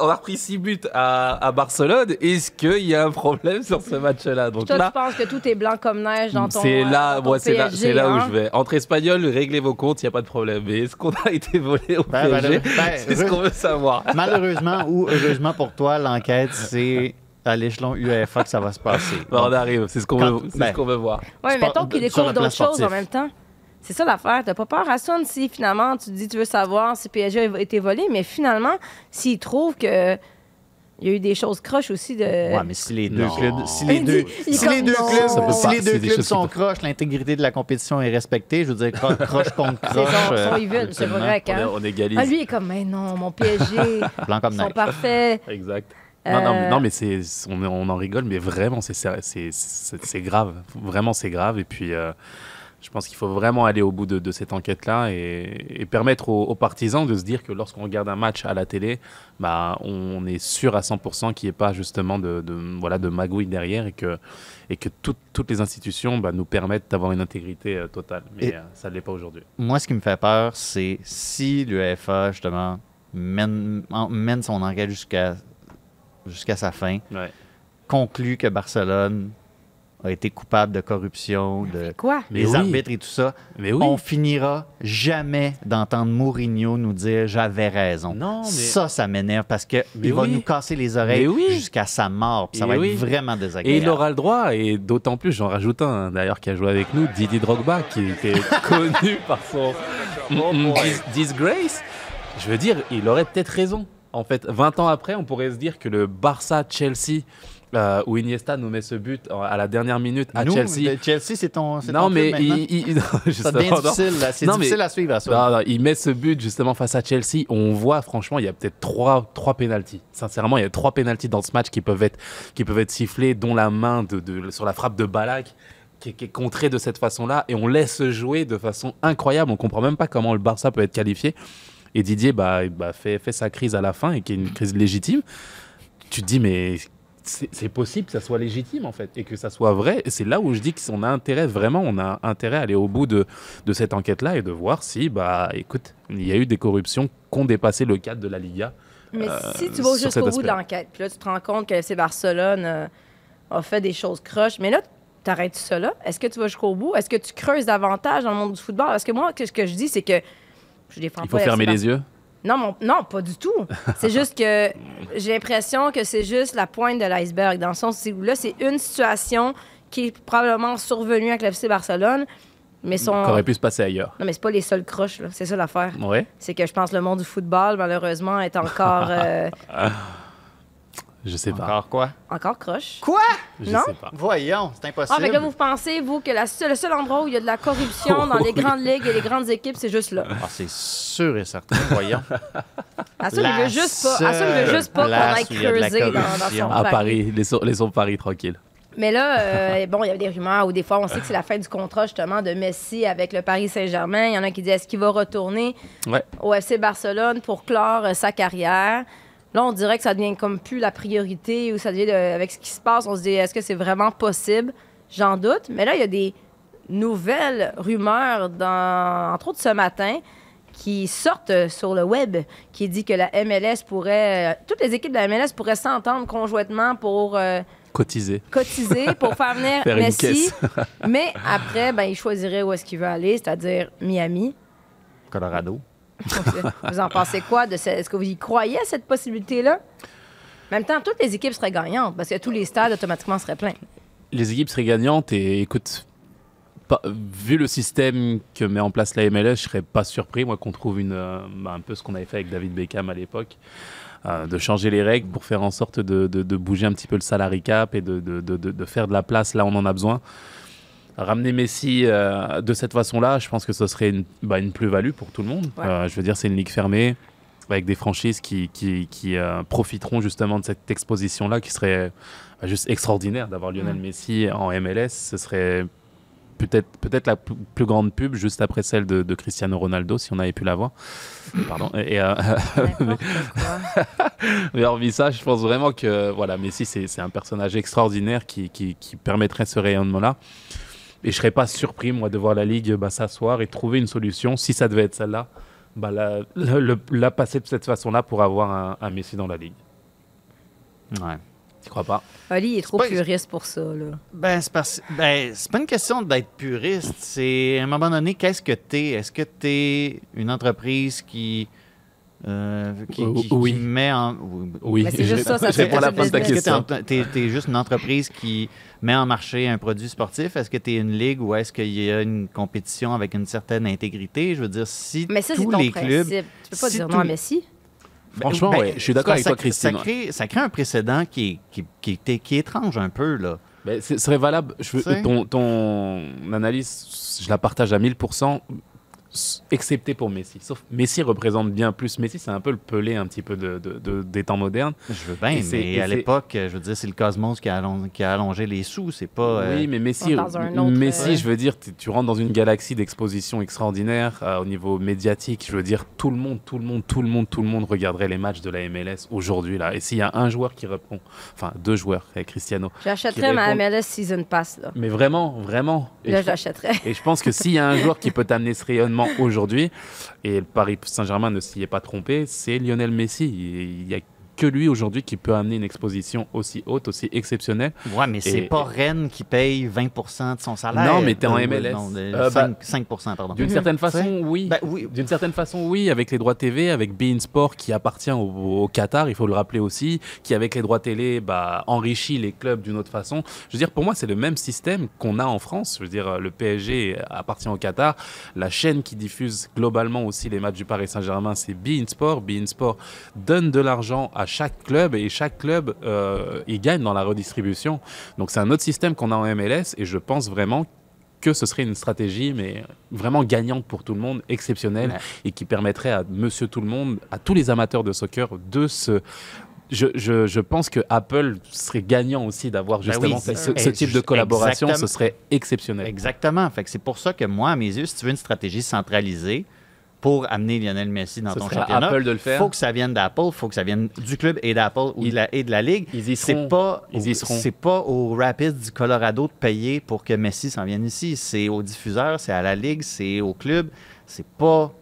on a repris 6 buts à, à Barcelone. Est-ce qu'il y a un problème sur ce match-là? Donc Toi, là, tu penses que tout est blanc comme neige dans ton c'est euh, là, dans ton moi, c'est là, c'est là où hein? je vais. Entre Espagnols, réglez vos comptes, il n'y a pas de problème. Mais est-ce qu'on a été volé au Ben, PSG ben, ben, C'est ce qu'on veut savoir. Malheureusement ou heureusement pour toi, l'enquête, c'est à l'échelon UEFA que ça va se passer. Bon, on arrive, c'est ce qu'on veut, ben, ce veut voir. Oui, mettons qu'il découvre d'autres choses en même temps. C'est ça l'affaire. T'as pas peur, Hassan, si finalement tu te dis tu veux savoir si PSG a été volé, mais finalement, s'il trouve que il y a eu des choses croches aussi de. Ouais, mais si les deux Non. clubs, si les deux, si les deux clubs, Ça si les deux clubs sont croches, l'intégrité de la compétition est respectée. Je veux dire, cro- croche contre croche. son, euh, son c'est vrai. Hein? on égalise. Ah, lui est comme, mais non, mon PSG, Blanc comme ils sont parfaits. Exact. Non, non, Euh, mais- non, mais c'est, on, on en rigole, mais vraiment, c'est, c'est, c'est, c'est- c'est grave. Vraiment, c'est grave. Et puis, euh, je pense qu'il faut vraiment aller au bout de, de cette enquête-là et, et permettre aux, aux partisans de se dire que lorsqu'on regarde un match à la télé, bah, on est sûr à 100% qu'il n'y ait pas justement de, de, voilà, de magouille derrière et que, et que toutes- toutes les institutions bah, nous permettent d'avoir une intégrité euh, totale. Mais euh, ça ne l'est pas aujourd'hui. Moi, ce qui me fait peur, c'est si l'UEFA, justement, mène, en- mène son enquête jusqu'à jusqu'à sa fin, Ouais. conclut que Barcelone a été coupable de corruption, de Quoi? Les oui. arbitres et tout ça, Mais oui. on finira jamais d'entendre Mourinho nous dire j'avais raison. Non, mais- Ça, ça m'énerve parce que Mais il va oui. nous casser les oreilles oui. jusqu'à sa mort. puis Ça Et va oui. être vraiment Et désagréable. il aura le droit, et d'autant plus, j'en rajoute un d'ailleurs qui a joué avec nous, Didier Drogba, qui était connu par son dis- disgrace. Je veux dire, il aurait peut-être raison. En fait, 20 ans après, on pourrait se dire que le Barça-Chelsea, euh, où Iniesta nous met ce but à la dernière minute à Nous, Chelsea. Chelsea, c'est ton, Non, ton mais il, il- non, Ça devient difficile. C'est Non, mais- difficile à suivre à soi. Non, non, il met ce but justement face à Chelsea. On voit franchement, il y a peut-être trois, trois pénalties. Sincèrement, il y a trois pénalties dans ce match qui peuvent être, qui peuvent être sifflés, dont la main de, de- sur la frappe de Balak. Qui est, qui est contrée de cette façon-là et on laisse jouer de façon incroyable. On comprend même pas comment le Barça peut être qualifié. Et Didier bah, bah, fait, fait sa crise à la fin et qui est une crise légitime. Tu te dis mais c'est possible que ça soit légitime en fait et que ça soit vrai. Et c'est là où je dis qu'on a intérêt vraiment, on a intérêt à aller au bout de, de cette enquête-là et de voir si bah écoute, il y a eu des corruptions qui ont dépassé le cadre de la Liga. Mais Euh, si tu vas jusqu'au bout de l'enquête, puis là, tu te rends compte que FC Barcelone euh, a fait des choses croches, mais là, t'arrêtes ça là? Est-ce que tu vas jusqu'au bout? Est-ce que tu creuses davantage dans le monde du football? Parce que moi, ce que je dis, c'est que je défends Il pas faut fermer les yeux? Non, mon- non, pas du tout. C'est juste que j'ai l'impression que c'est juste la pointe de l'iceberg, dans le sens où là, c'est une situation qui est probablement survenue avec l'FC Barcelone, mais son... Qui aurait pu se passer ailleurs. Non, mais c'est pas les seuls croches, là. C'est ça l'affaire. Ouais. C'est que je pense que le monde du football, malheureusement, est encore, euh, Je sais pas. Encore quoi? encore croche. Quoi? Je Non? sais pas. Voyons, c'est impossible. Ah, mais là, vous pensez, vous, que la seule- le seul endroit où il y a de la corruption dans les grandes ligues et les grandes équipes, c'est juste là. Ah, c'est sûr et certain, voyons. À ça, il veut juste pas, à ça, il veut juste pas qu'on aille a creuser dans, dans corruption. son À Paris. Paris, laissons, laissons Paris tranquille. Mais là, euh, bon, il y avait des rumeurs où des fois, on sait que c'est la fin du contrat, justement, de Messi avec le Paris Saint-Germain. Il y en a qui disent est-ce qu'il va retourner Ouais. au FC Barcelone pour clore euh, sa carrière? Là, on dirait que ça devient comme plus la priorité ou ça devient, de- avec ce qui se passe, on se dit est-ce que c'est vraiment possible? J'en doute. Mais là, il y a des nouvelles rumeurs, dans, entre autres ce matin, qui sortent sur le web, qui dit que la MLS pourrait, euh, toutes les équipes de la MLS pourraient s'entendre conjointement pour euh, Cotiser. cotiser pour faire venir Faire une Messi. caisse. mais après, ben, il choisirait où est-ce qu'il veut aller, c'est-à-dire Miami. Colorado. Vous en pensez quoi ce- Est-ce que vous y croyez à cette possibilité-là? En même temps, toutes les équipes seraient gagnantes parce que tous les stades automatiquement seraient pleins. les équipes seraient gagnantes et écoute, vu le système que met en place la MLS, je serais pas surpris moi qu'on trouve une, euh, bah, un peu ce qu'on avait fait avec David Beckham à l'époque, euh, de changer les règles pour faire en sorte de, de- bouger un petit peu le salary cap et de- de faire de la place là où on en a besoin. Ramener Messi euh, de cette façon-là, je pense que ce serait une, bah, une plus-value pour tout le monde. Ouais. Euh, je veux dire, c'est une ligue fermée avec des franchises qui, qui, qui, euh, profiteront justement de cette exposition-là qui serait bah, juste extraordinaire d'avoir Lionel Mm. Messi en MLS. Ce serait peut-être peut-être la plus grande pub juste après celle de, de Cristiano Ronaldo si on avait pu la voir. Pardon. Et, euh, mais hormis ça, je pense vraiment que voilà, Messi, c'est un personnage extraordinaire qui, qui, qui permettrait ce rayonnement-là. Et je serais pas surpris, moi, de voir la Ligue bah, s'asseoir et trouver une solution, si ça devait être celle-là, bah, la, la, le- la passer de cette façon-là pour avoir un, un Messi dans la Ligue. Ouais. Tu crois pas? Il est trop pas- puriste pour ça. Là. Ben, c'est parce- ben, c'est pas une question d'être puriste. C'est à un moment donné, qu'est-ce que t'es? Est-ce que t'es une entreprise qui, euh, qui, Euh, qui- oui. qui met en. Oui, Mais c'est juste ça, réponds à la de ta business. Est-ce que question. t'es t'es juste une entreprise qui met en marché un produit sportif? Est-ce que tu es une ligue ou est-ce qu'il y a une compétition avec une certaine intégrité? Je veux dire, si Mais ça, c'est tous ton les principe. clubs. tu peux pas si dire tous non à Messi. Franchement, Ben, ouais, je suis d'accord avec ça- toi, Christine. Ça crée, ça crée un précédent qui est, qui, qui- qui est- qui est étrange un peu, là. Ben, ce serait valable. Je veux- Tu sais? ton, ton analyse, je la partage à 1000%, s- excepté pour Messi. Sauf Messi représente bien plus. Messi, c'est un peu le pelé un petit peu de, de- de- des temps modernes. Je veux bien, mais à l'époque, je veux dire, c'est le Cosmos qui a, allon- qui a allongé les sous, c'est pas... euh, Oui, mais Messi, Dans un autre, Messi euh, je veux dire, tu, rentres dans une galaxie d'exposition extraordinaire euh, au niveau médiatique. Je veux dire, tout le monde, tout le monde, tout le monde, tout le monde regarderait les matchs de la MLS aujourd'hui. là. Et s'il y a un joueur qui répond, enfin deux joueurs, avec Cristiano, J'achèterais ma MLS Season Pass. Là, mais vraiment, vraiment. Et là je- je l'achèterais. Et je pense que s'il y a un joueur qui peut t'amener ce rayonnement aujourd'hui, et Paris Saint-Germain ne s'y est pas trompé, c'est Lionel Messi. Il n'y a que lui aujourd'hui qui peut amener une exposition aussi haute, aussi exceptionnelle. Ouais, mais c'est Et- pas Rennes qui paye 20% de son salaire. Non, mais t'es en Euh, MLS. non, de- Euh, bah, 5, 5 pardon. D'une certaine façon, oui. ben oui. D'une certaine façon, oui, avec les droits TV, avec Bein Sport qui appartient au, au Qatar, il faut le rappeler aussi, qui avec les droits télé bah, enrichit les clubs d'une autre façon. Je veux dire, pour moi, c'est le même système qu'on a en France. Je veux dire, le PSG appartient au Qatar. La chaîne qui diffuse globalement aussi les matchs du Paris Saint-Germain, c'est Bein Sport. Bein Sport donne de l'argent à chaque club et chaque club, euh, il gagne dans la redistribution. Donc c'est un autre système qu'on a en MLS et je pense vraiment que ce serait une stratégie, mais vraiment gagnante pour tout le monde, exceptionnelle, Ouais. et qui permettrait à monsieur tout le monde, à tous les amateurs de soccer, de se... Je, je, je pense que Apple serait gagnant aussi d'avoir Ben justement oui, ce, type de collaboration, exactement. ce serait exceptionnel. Exactement. Fait que c'est pour ça que moi, à mes yeux, si tu veux une stratégie centralisée pour amener Lionel Messi dans Ce ton championnat, Apple de le faire. faut que ça vienne d'Apple, faut que ça vienne du club et d'Apple ou Ils- de la, et de la ligue. ils y C'est seront. pas, Ils y seront. c'est pas aux Rapids du Colorado de payer pour que Messi s'en vienne ici. C'est aux diffuseurs, c'est à la ligue, c'est au club. C'est pas.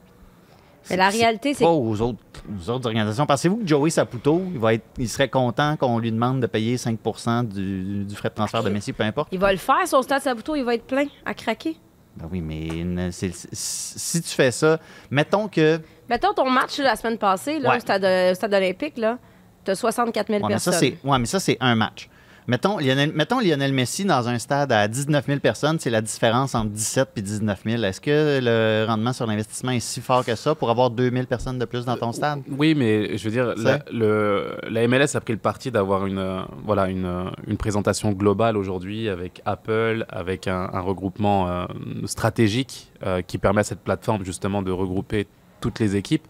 Mais la réalité, c'est pas aux autres, aux autres organisations. Pensez-vous que Joey Saputo, il, va être, il serait content qu'on lui demande de payer 5 du, du frais de transfert de Messi, peu importe? il va le faire, son stade Saputo, il va être plein, à craquer. Ben oui, mais si tu fais ça, mettons que. Mettons ton match la semaine passée, là, Ouais. au, stade, au stade olympique, là, t'as 64 000 Ouais, mais ça, personnes. ouais, mais ça, c'est un match. Mettons Lionel, mettons Lionel Messi dans un stade à 19 000 personnes, c'est la différence entre 17 et 19 000. Est-ce que le rendement sur l'investissement est si fort que ça pour avoir 2 000 personnes de plus dans ton stade? Oui, mais je veux dire, la, sais? le, la MLS a pris le parti d'avoir une, euh, voilà, une, euh, une présentation globale aujourd'hui avec Apple, avec un, un regroupement euh, stratégique euh, qui permet à cette plateforme justement de regrouper toutes les équipes.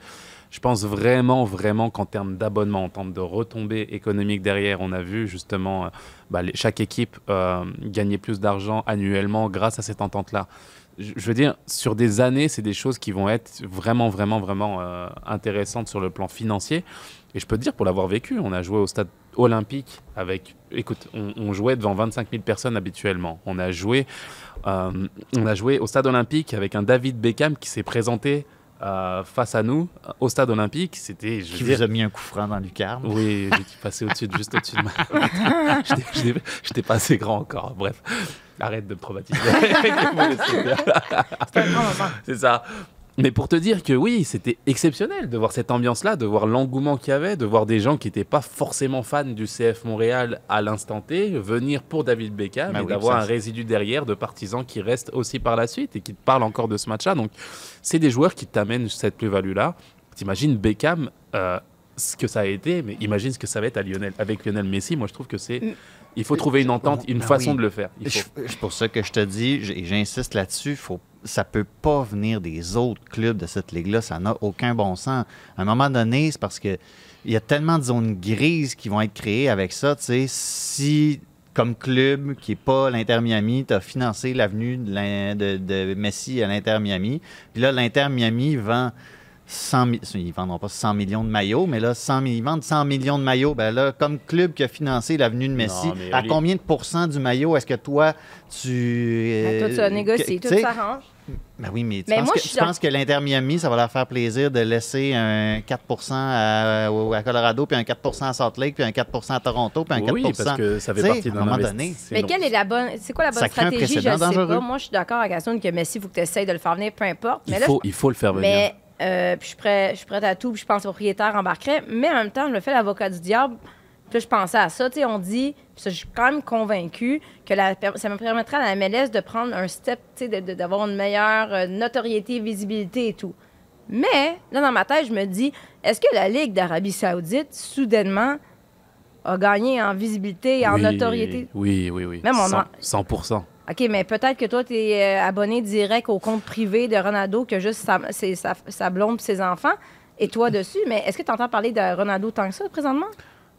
Je pense vraiment, vraiment qu'en termes d'abonnement, en termes de retombées économiques derrière, on a vu justement euh, bah, chaque équipe euh, gagner plus d'argent annuellement grâce à cette entente-là. Je veux dire, sur des années, c'est des choses qui vont être vraiment, vraiment, vraiment euh, intéressantes sur le plan financier. Et je peux te dire, pour l'avoir vécu, on a joué au stade olympique avec. Écoute, on, jouait devant 25 000 personnes habituellement. On a joué, on a joué au stade olympique avec un David Beckham qui s'est présenté euh, face à nous au stade olympique. C'était. Qui dire- vous a mis un coup franc dans lucarne. Oui, j'étais passé au-dessus, de- juste au-dessus de ma. J'étais- pas assez grand encore. Bref, arrête de me traumatiser. C'est ça. Mais pour te dire que oui, c'était exceptionnel de voir cette ambiance-là, de voir l'engouement qu'il y avait, de voir des gens qui n'étaient pas forcément fans du CF Montréal à l'instant T venir pour David Beckham Bah et oui, d'avoir un résidu derrière de partisans qui restent aussi par la suite et qui te parlent encore de ce match-là. Donc, c'est des joueurs qui t'amènent cette plus-value-là. T'imagines Beckham, euh, ce que ça a été, mais imagine ce que ça va être à Lionel, avec Lionel Messi. Moi, je trouve que c'est. Il faut trouver une entente, une Ben façon oui. de le faire. C'est pour ça que je te dis, et j'insiste là-dessus, faut, ça peut pas venir des autres clubs de cette ligue-là. Ça n'a aucun bon sens. À un moment donné, c'est parce que il y a tellement de zones grises qui vont être créées avec ça. Tu sais, si comme club qui n'est pas l'Inter Miami, tu as financé l'avenue de, l'in- de- de Messi à l'Inter Miami, puis là, l'Inter Miami vend 100 mi- ils ne vendront pas 100 millions de maillots, mais là, 100, mi- ils vendent 100 millions de maillots. Ben là, comme club qui a financé l'avenue de Messi, Non, à combien de pourcents du maillot est-ce que toi, tu. Euh, tout ça négocié, que- tout tu sais, s'arrange. Ben oui, mais tu, Mais penses, moi, que, tu penses que l'Inter Miami, ça va leur faire plaisir de laisser un 4 à, à Colorado, puis un 4% à Salt Lake, puis un 4% à Toronto, puis un 4 Oui, parce que ça fait Tu partie à un d'un moment donné. Mais quelle est la bonne, c'est quoi la bonne stratégie? Je ne sais dangereux. pas. Moi, je suis d'accord avec Assun que Messi, il faut que tu essayes de le faire venir, peu importe. Mais Il là, faut, il faut le faire venir. Mais euh, puis je suis prêt- je suis prête à tout, puis je pense que le propriétaire embarquerait. Mais en même temps, je me fais l'avocat du diable. Puis là, je pensais à ça. Tu sais, on dit, puis ça, je suis quand même convaincue que la ça me permettrait à la MLS de prendre un step, tu sais, de- de- d'avoir une meilleure euh, notoriété, visibilité et tout. Mais là, dans ma tête, je me dis, est-ce que la Ligue d'Arabie Saoudite, soudainement, a gagné en visibilité et en Oui, notoriété? Oui, oui, oui. Même on 100, en- 100%. OK, mais peut-être que toi, tu es abonné direct au compte privé de Ronaldo, que juste sa, sa, sa blonde et ses enfants, et toi dessus. Mais est-ce que tu entends parler de Ronaldo tant que ça, présentement?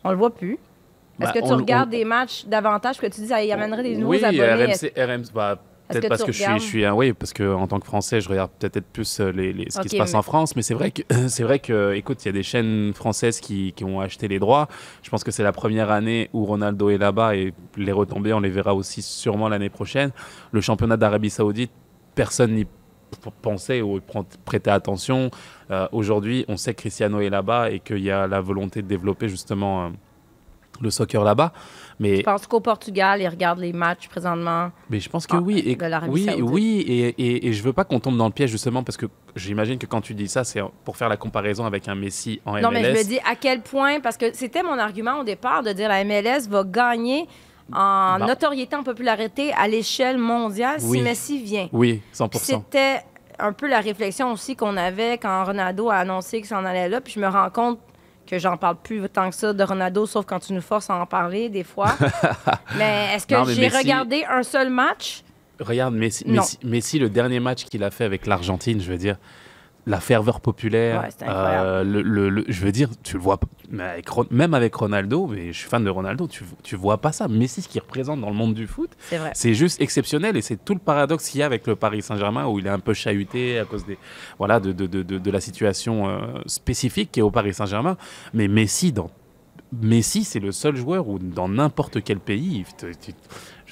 On le voit plus. Est-ce Bah, que tu on- regardes on- des matchs davantage que tu dis, ça y amènerait des nouveaux oui, abonnés? RMC, RMC Est-ce peut-être parce que je suis, je suis un, oui, parce que en tant que Français, je regarde peut-être plus euh, les, les- ce qui se passe en France, mais c'est vrai que c'est vrai que, écoute, il y a des chaînes françaises qui, qui ont acheté les droits. Je pense que c'est la première année où Ronaldo est là-bas et les retombées, on les verra aussi sûrement l'année prochaine. Le championnat d'Arabie Saoudite, personne n'y pensait ou prêtait attention. Euh, Aujourd'hui, on sait que Cristiano est là-bas et qu'il y a la volonté de développer justement euh, le soccer là-bas. Mais Je pense qu'au Portugal, ils regardent les matchs présentement? mais je pense que Ah, oui. Et, de oui, Saoudite. oui, et, et, et je veux pas qu'on tombe dans le piège justement parce que j'imagine que quand tu dis ça, c'est pour faire la comparaison avec un Messi en MLS. Non, mais je me dis à quel point, parce que c'était mon argument au départ de dire la MLS va gagner en Bah. notoriété, en popularité à l'échelle mondiale Oui. si Messi vient. Oui, Puis 100%. c'était un peu la réflexion aussi qu'on avait quand Ronaldo a annoncé qu'il s'en allait là. Puis je me rends compte que j'en parle plus tant que ça de Ronaldo, sauf quand tu nous forces à en parler des fois. mais est-ce que j'ai Messi- regardé un seul match? Regarde Messi. Messi, Messi, le dernier match qu'il a fait avec l'Argentine, je veux dire, la ferveur populaire. Ouais, euh, le, le- le- je veux dire, tu le vois, mais avec même avec Ronaldo, mais je suis fan de Ronaldo, tu, tu vois pas ça. Messi, ce qu'il représente dans le monde du foot, C'est juste exceptionnel et c'est tout le paradoxe qu'il y a avec le Paris Saint-Germain où il est un peu chahuté à cause des, voilà, de, de, de, de- de la situation euh, spécifique qui est au Paris Saint-Germain. Mais Messi, dans, Messi, c'est le seul joueur où dans n'importe quel pays,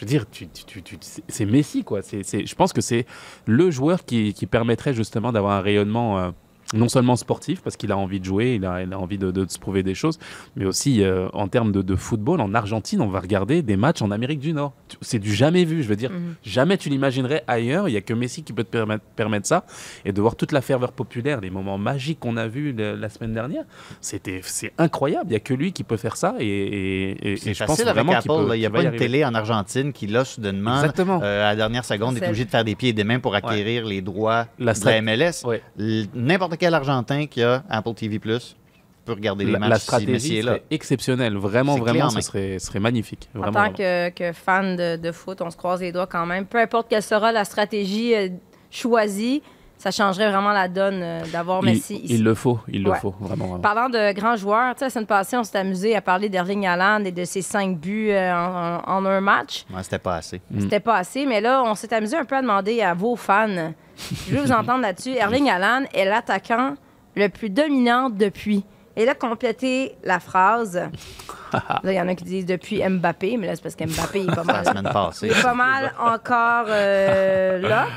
je veux dire, tu, tu- c'est- Messi quoi. C'est, je pense que c'est le joueur qui, qui permettrait justement d'avoir un rayonnement. Non seulement sportif, parce qu'il a envie de jouer, il a, il a envie de, de se prouver des choses, mais aussi euh, en termes de, de football, en Argentine, on va regarder des matchs en Amérique du Nord. C'est du jamais vu, je veux dire, Mhm. jamais tu l'imaginerais ailleurs, il n'y a que Messi qui peut te permettre, permettre ça, et de voir toute la ferveur populaire, les moments magiques qu'on a vus le- la semaine dernière, c'était, c'est incroyable, il n'y a que lui qui peut faire ça, et, et- et- et C'est je pense vraiment Apple. qu'il peut. Il n'y a pas une arriver. télé en Argentine qui, là, soudainement, Exactement. euh, à la dernière seconde, est C'est- obligé de faire des pieds et des mains pour acquérir les droits La de la MLS. Ouais. N'importe quel Argentin qui a Apple TV+, peut regarder les La, matchs la si stratégie est là. exceptionnelle, vraiment, vraiment, en ce serait, magnifique. En tant vraiment. que, que fan de, de foot, on se croise les doigts quand même. Peu importe quelle sera la stratégie euh, choisie, ça changerait vraiment la donne euh, d'avoir Il, Messi ici. il le faut, il Ouais. le faut, vraiment. vraiment. Parlant de grands joueurs, tu sais, la semaine passée, on s'est amusé à parler d'Erling Haaland et de ses cinq buts euh, en, un match. Ouais, C'était pas assez. Mm. C'était pas assez, mais là, on s'est amusé un peu à demander à vos fans. Je veux vous entendre là-dessus. Erling Haaland est l'attaquant le plus dominant depuis. Et là, compléter la phrase. là, il y en a qui disent depuis Mbappé, mais là, c'est parce qu'Mbappé, il est pas mal. La semaine passée. Il est pas mal encore euh, là.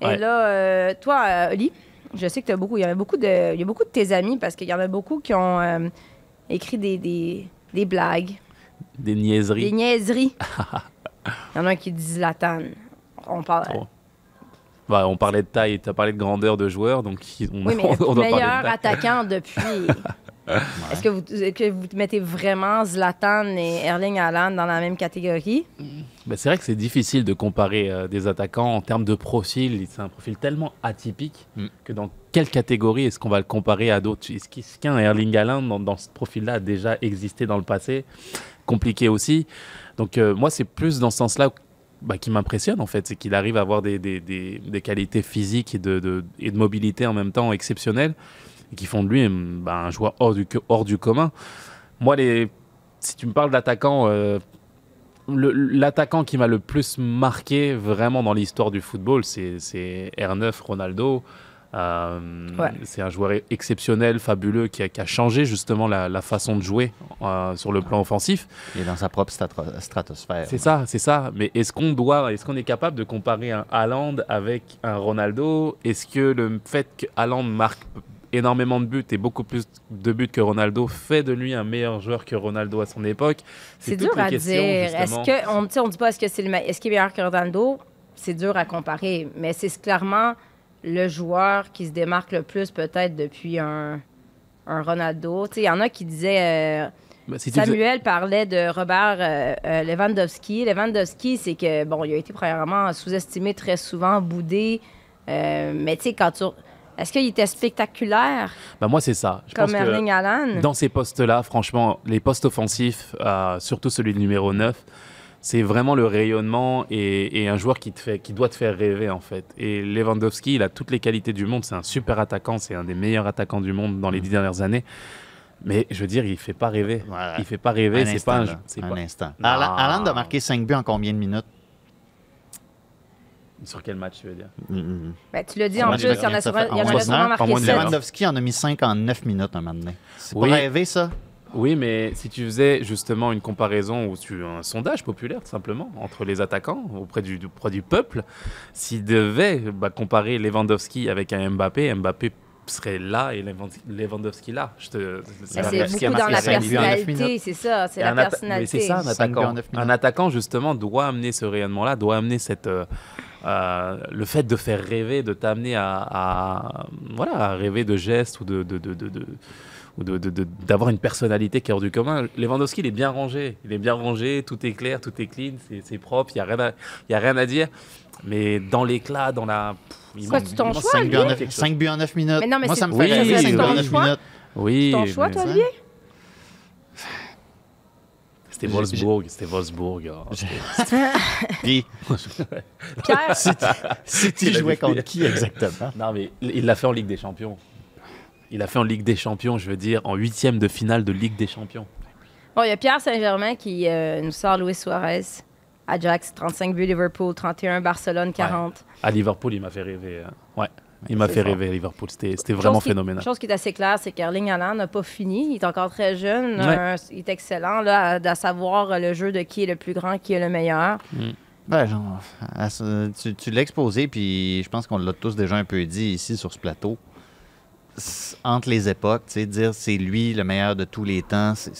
Et là, euh, toi, euh, Oli, je sais que tu as beaucoup. Il y avait beaucoup de. Il y a beaucoup de tes amis parce qu'il y en a beaucoup qui ont euh, écrit des, des, des blagues, Des des niaiseries. niaiseries. Il y en a un qui dit Zlatan. On parle. Trop. Bah, on parlait de taille, tu as parlé de grandeur de joueurs, donc on, Oui, mais on le doit parler meilleur de attaquant depuis. Est-ce que vous, est-ce que vous mettez vraiment Zlatan et Erling Haaland dans la même catégorie? Bah, c'est vrai que c'est difficile de comparer euh, des attaquants en termes de profil. C'est un profil tellement atypique Mm. que dans quelle catégorie est-ce qu'on va le comparer à d'autres? Est-ce qu'un Erling Haaland dans, dans ce profil-là a déjà existé dans le passé? Compliqué aussi. Donc euh, moi, c'est plus dans ce sens-là bah, qui m'impressionne en fait, c'est qu'il arrive à avoir des, des- des- des qualités physiques et de, de- et de mobilité en même temps exceptionnelles et qui font de lui un joueur hors du, hors du commun. Moi, les, si tu me parles d'attaquant, euh, l'attaquant qui m'a le plus marqué vraiment dans l'histoire du football, c'est c'est R9 Ronaldo. Euh, Ouais. C'est un joueur exceptionnel, fabuleux, qui a, qui a changé justement la, la façon de jouer euh, sur le plan offensif. Il est dans sa propre stratosphère. C'est ça, c'est ça. Mais est-ce qu'on doit, est-ce qu'on est capable de comparer un Haaland avec un Ronaldo? Est-ce que le fait que Haaland marque énormément de buts et beaucoup plus de buts que Ronaldo fait de lui un meilleur joueur que Ronaldo à son époque C'est dur à dire. Est-ce que on, on dit pas est-ce que c'est est-ce qu'il est meilleur que Ronaldo? C'est dur à comparer, mais c'est clairement le joueur qui se démarque le plus peut-être depuis un, un Ronaldo. Tu sais, il y en a qui disaient. euh, si faisais- Samuel parlait de Robert euh, euh, Lewandowski. Lewandowski, c'est que, bon, il a été premièrement sous-estimé très souvent, boudé. Mais tu sais, quand tu. Est-ce qu'il était spectaculaire? Bah, moi, c'est ça. Je comme pense que Erling Haaland? Dans ces postes-là, franchement, les postes offensifs, euh, surtout celui de numéro 9, c'est vraiment le rayonnement et, et un joueur qui, te fait, qui doit te faire rêver, en fait. Et Lewandowski, il a toutes les qualités du monde. C'est un super attaquant. C'est un des meilleurs attaquants du monde dans les dix dernières années. Mais je veux dire, il fait pas rêver. Voilà. Il fait pas rêver. C'est instant, pas un, pas- instant. Haaland a marqué 5 buts en combien de minutes? Sur quel match, tu veux dire? Mm, Ben, tu l'as dit en plus, il y en a fait? il y en a marqué. Lewandowski en a mis 5 en 9 minutes un moment donné. C'est Oui. pas rêvé, ça? Oui, mais si tu faisais justement une comparaison ou tu, un sondage populaire, tout simplement, entre les attaquants, auprès du, auprès du peuple, s'il devait bah, comparer Lewandowski avec un Mbappé, Mbappé serait là et Lewandowski là. Je te, C'est ce qui a beaucoup dans la personnalité, c'est ça, c'est la personnalité. C'est ça, un attaquant. Un attaquant, justement, doit amener ce rayonnement-là, doit amener cette, euh, euh, le fait de faire rêver, de t'amener à, à- voilà, à rêver de gestes ou de, de, de, de- de- ou de- de- de- d'avoir une personnalité qui est hors du commun. Lewandowski, il est bien rangé. Il est bien rangé, tout est clair, tout est clean, c'est, c'est propre, il n'y a, rien à- il y a rien à dire. Mais dans l'éclat, dans la... pff, il quoi, c'est ton choix, 5 buts, en lui? neuf- quelque chose. cinq buts en 9 minutes. Mais non, mais Moi, ça me Oui, fait rêver c'est 5 buts en 9 choix. minutes. Oui, C'est ton choix, toi, Olivier? C'était Wolfsburg, c'était Wolfsburg. c'était- Puis, Pierre, City jouait contre qui exactement? Non, mais il il l'a fait en Ligue des Champions. Il l'a fait en Ligue des Champions, je veux dire, en huitième de finale de Ligue des Champions. bon, il y a Pierre Saint-Germain qui euh, nous sort Luis Suarez. Ajax, 35 buts, Liverpool, 31, Barcelone, 40. À Liverpool, il m'a fait rêver. euh, Ouais, il m'a fait rêver à Liverpool. C'était c'était vraiment Chose qui- phénoménal. chose qui est assez claire, c'est qu'Erling Haaland n'a pas fini. Il est encore très jeune. Ouais. euh, il est excellent là, à, à savoir euh, le jeu de qui est le plus grand, qui est le meilleur. Ben, genre, à tu, tu l'as exposé, puis je pense qu'on l'a tous déjà un peu dit ici sur ce plateau. Entre les époques, tu sais, dire c'est lui le meilleur de tous les temps, c'est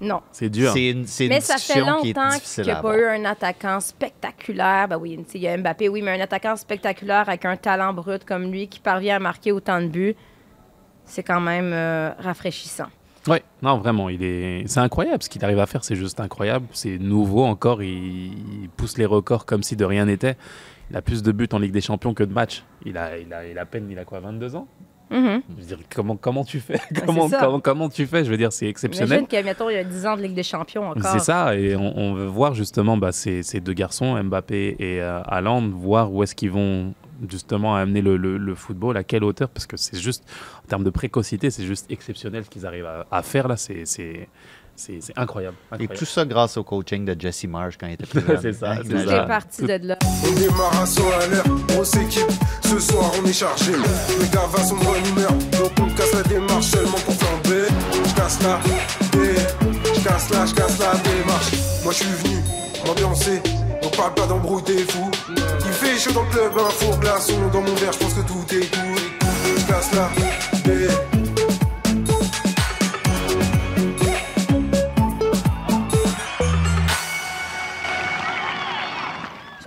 Non. C'est dur. c'est une, c'est une Mais ça fait discussion qui est longtemps qu'il n'y a pas avoir. eu un attaquant spectaculaire. Ben oui, il y a Mbappé, oui, mais un attaquant spectaculaire avec un talent brut comme lui qui parvient à marquer autant de buts, c'est quand même euh, rafraîchissant. Ouais, non, vraiment, il est, c'est incroyable ce qu'il arrive à faire, c'est juste incroyable. C'est nouveau encore, il... il pousse les records comme si de rien n'était. Il a plus de buts en Ligue des Champions que de matchs. Il a, il a, il a à peine, il a quoi, 22 ans? Mhm. Je veux dire, comment, comment tu fais? Comment, comment, comment tu fais? Je veux dire, c'est exceptionnel. Imagine qu'il y a, mettons, il y a 10 ans de Ligue des Champions encore. C'est ça, et on, on veut voir justement bah, ces, ces deux garçons, Mbappé et euh, Haaland, voir où est-ce qu'ils vont justement amener le, le- le football, à quelle hauteur, parce que c'est juste, en termes de précocité, c'est juste exceptionnel ce qu'ils arrivent à, à faire là, c'est c'est- c'est- incroyable. Et tout ça grâce au coaching de Jesse Marsh quand il était plus jeune. C'est ça, c'est. C'est parti de là. On démarre à saut à l'air, grosse équipe, ce soir on est chargé. Les gars va sont de bonne humeur, donc on casse la démarche seulement pour flamber. la baie. Je casse la, je casse la démarche. Moi je suis venu m'ambiancer. On parle pas d'embrouille, t'es fou. Il fait chaud dans le club, un four glaçon dans mon verre, je pense que tout est cool. Je casse la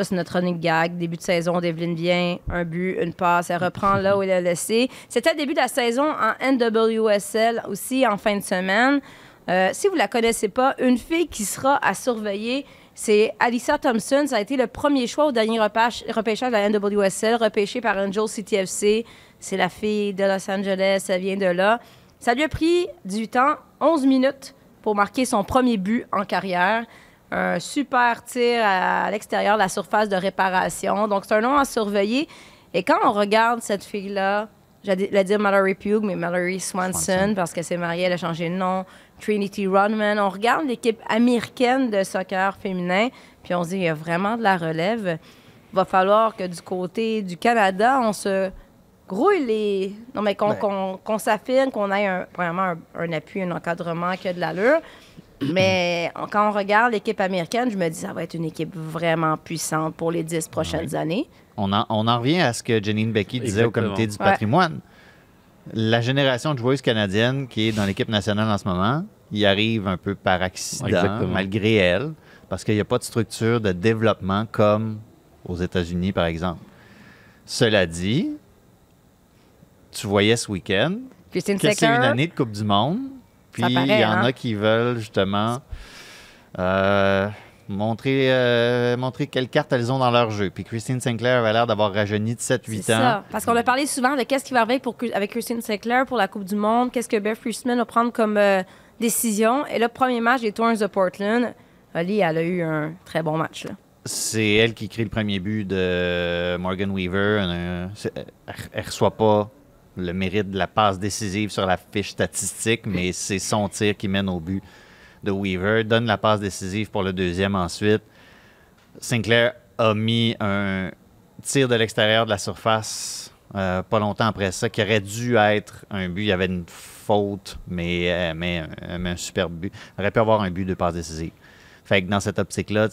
C'est notre running gag. Début de saison, Devlin vient, un but, une passe. Elle reprend là où il a laissé. C'était début de la saison en NWSL aussi en fin de semaine. Euh, si vous la connaissez pas, une fille qui sera à surveiller, c'est Alyssa Thompson. Ça a été le premier choix au dernier repêchage de la NWSL, repêché par Angel CTFC. C'est la fille de Los Angeles, elle vient de là. Ça lui a pris du temps, 11 minutes, pour marquer son premier but en carrière. Un super tir à l'extérieur de la surface de réparation. Donc, c'est un nom à surveiller. Et quand on regarde cette fille-là, j'allais dire Mallory Pugh, mais Mallory Swanson, Swanson. parce qu'elle s'est mariée, elle a changé de nom. Trinity Rodman. On regarde l'équipe américaine de soccer féminin, puis on se dit, il y a vraiment de la relève. Il va falloir que du côté du Canada, on se grouille les. Non, mais qu'on Ben. qu'on- qu'on s'affirme, qu'on ait un- vraiment un, un appui, un encadrement qui a de l'allure. Mais quand on regarde l'équipe américaine, je me dis, ça va être une équipe vraiment puissante pour les dix prochaines années. On en, on en revient à ce que Janine Becky disait au comité du Ouais. patrimoine. La génération de joueuses canadiennes qui est dans l'équipe nationale en ce moment, y arrive un peu par accident, Exactement. malgré elle, parce qu'il n'y a pas de structure de développement comme aux États-Unis, par exemple. Cela dit, tu voyais ce week-end que c'est une année de Coupe du Monde. Puis il y en hein? a qui veulent justement euh, montrer, euh, montrer quelles cartes elles ont dans leur jeu. Puis Christine Sinclair avait l'air d'avoir rajeuni de 7-8 c'est ans. ça. Parce qu'on a parlé souvent de qu'est-ce qui va arriver pour, avec Christine Sinclair pour la Coupe du Monde, qu'est-ce que Beth Friesman va prendre comme euh, décision. Et le premier match des Twins de Portland, Ali, elle a eu un très bon match. Là. C'est elle qui crée le premier but de Morgan Weaver. Elle, elle reçoit pas le mérite de la passe décisive sur la fiche statistique, mais c'est son tir qui mène au but de Weaver. Donne la passe décisive pour le deuxième ensuite. Sinclair a mis un tir de l'extérieur de la surface euh, pas longtemps après ça, qui aurait dû être un but. Il y avait une faute, mais elle met un, superbe but. Elle aurait pu avoir un but de passe décisive. Fait que dans cette optique-là,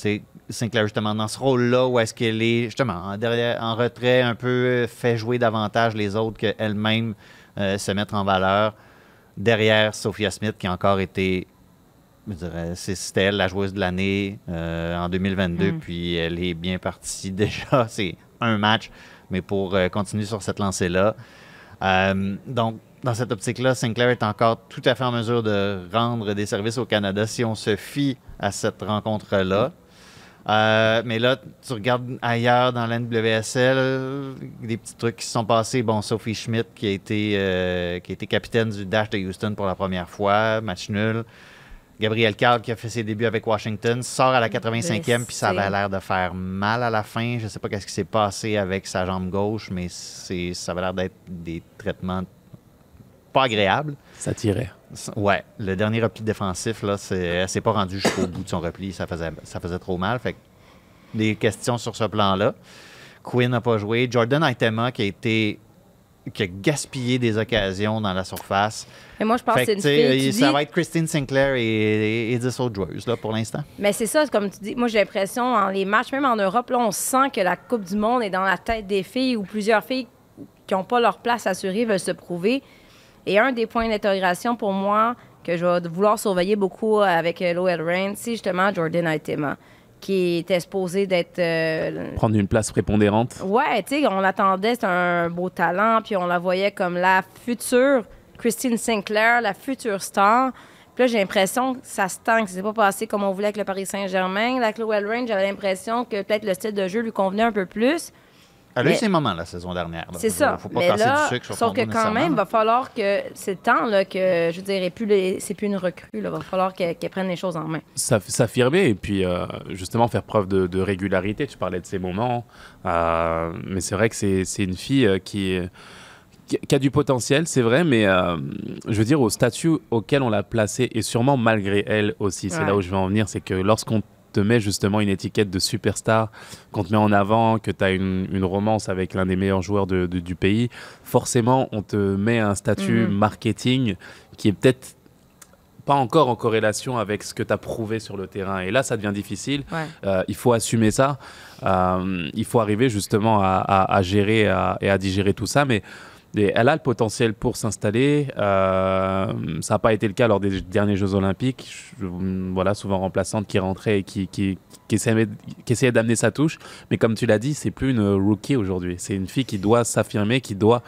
Sinclair, justement, dans ce rôle-là, où est-ce qu'elle est, justement, en, derrière, en retrait, un peu euh, fait jouer davantage les autres qu'elle-même euh, se mettre en valeur. Derrière Sophia Smith, qui a encore été, je dirais, c'est- c'était elle la joueuse de l'année euh, en 2022, puis elle est bien partie déjà. C'est un match, mais pour euh, continuer sur cette lancée-là. Donc, dans cette optique-là, Sinclair est encore tout à fait en mesure de rendre des services au Canada si on se fie à cette rencontre-là. Euh, mais là, tu regardes ailleurs dans la NWSL, des petits trucs qui se sont passés. Bon, Sophie Schmidt, qui a été, euh, qui a été capitaine du Dash de Houston pour la première fois, match nul. Gabriel Carl, qui a fait ses débuts avec Washington, sort à la 85e, puis ça avait l'air de faire mal à la fin. Je ne sais pas qu'est-ce qui s'est passé avec sa jambe gauche, mais c'est, ça avait l'air d'être des traitements pas agréables. Ça tirait. Ouais, le dernier repli défensif, là, c'est, elle s'est pas rendue jusqu'au bout de son repli. Ça faisait, ça faisait trop mal. Fait que des questions sur ce plan-là. Quinn n'a pas joué. Jordan Aitema qui a été qui a gaspillé des occasions dans la surface. Et moi, je pense que c'est une fille. tu ça dis- va être Christine Sinclair et, et, et 10 autres joueuses là, pour l'instant. Mais c'est ça, comme tu dis. Moi, j'ai l'impression, en les matchs, même en Europe, là, on sent que la Coupe du Monde est dans la tête des filles ou plusieurs filles qui n'ont pas leur place assurée veulent se prouver. Et un des points d'interrogation pour moi que je vais vouloir surveiller beaucoup avec euh, Loel Rain, c'est justement Jordan Aitema, qui était supposé d'être. euh, Prendre une place prépondérante. Ouais, tu sais, on l'attendait, c'était un beau talent, puis on la voyait comme la future Christine Sinclair, la future star. Puis là, j'ai l'impression que ça se tangue, que c'est pas passé comme on voulait avec le Paris Saint-Germain. Avec Chloé Range, j'avais l'impression que peut-être le style de jeu lui convenait un peu plus. Elle a eu ses moments la saison dernière. C'est ça. Faut pas Mais là, du sucre sur sauf que quand même, il va falloir que c'est le temps là, que, je dirais, plus les- c'est plus une recrue. Il va falloir qu'elle qu'elle prenne les choses en main. S'aff- S'affirmer et puis euh, justement faire preuve de, de régularité. Tu parlais de ces moments. Euh, mais c'est vrai que c'est une fille euh, qui, qui, qui a du potentiel, c'est vrai, mais euh, je veux dire, au statut auquel on l'a placée, et sûrement malgré elle aussi, c'est Ouais. là où je veux en venir, c'est que lorsqu'on te met justement une étiquette de superstar, qu'on te met en avant, que tu as une, une romance avec l'un des meilleurs joueurs de- de- du pays, forcément, on te met un statut Mhm. marketing qui est peut-être pas encore en corrélation avec ce que tu as prouvé sur le terrain. Et là, ça devient difficile. Ouais. Euh, il faut assumer ça. Euh, il faut arriver justement à, à- à gérer à- et à digérer tout ça. Mais elle a le potentiel pour s'installer. Euh, ça n'a pas été le cas lors des derniers Jeux Olympiques. Je- voilà, souvent remplaçante qui rentrait et qui essayait, qui essayait d'amener sa touche. Mais comme tu l'as dit, c'est plus une rookie aujourd'hui. C'est une fille qui doit s'affirmer, qui doit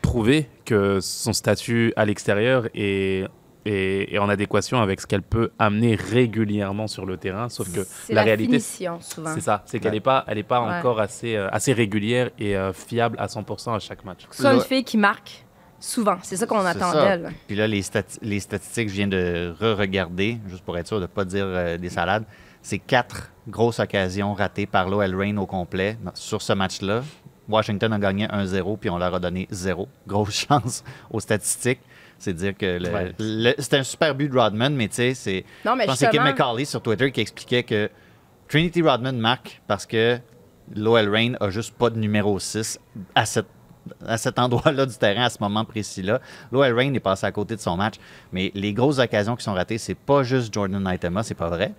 prouver que son statut à l'extérieur est, est en adéquation avec ce qu'elle peut amener régulièrement sur le terrain. Sauf que C'est la, la réalité, finition, souvent. c'est ça. C'est qu'elle n'est pas, elle est pas Ouais. encore assez, euh, assez régulière et euh, fiable à 100% à chaque match. C'est une fille qui marque souvent. C'est ça qu'on attend d'elle. Puis là, les, stati- les statistiques, je viens de re-regarder, juste pour être sûr de ne pas dire euh, des salades. C'est quatre grosses occasions ratées par l'OL Reign au complet sur ce match-là. Washington a gagné 1-0, puis on leur a donné 0. Grosse chance aux statistiques. C'est dire que Ouais. c'était un super but de Rodman, mais tu sais, c'est. Non, mais je pense que c'est Kim justement- McCauley sur Twitter qui expliquait que Trinity Rodman marque parce que l'OL Reign a juste pas de numéro 6 à, cette, à cet endroit-là du terrain, à ce moment précis-là. L'OL Reign est passé à côté de son match, mais les grosses occasions qui sont ratées, c'est pas juste Jordan Naitema, c'est pas vrai.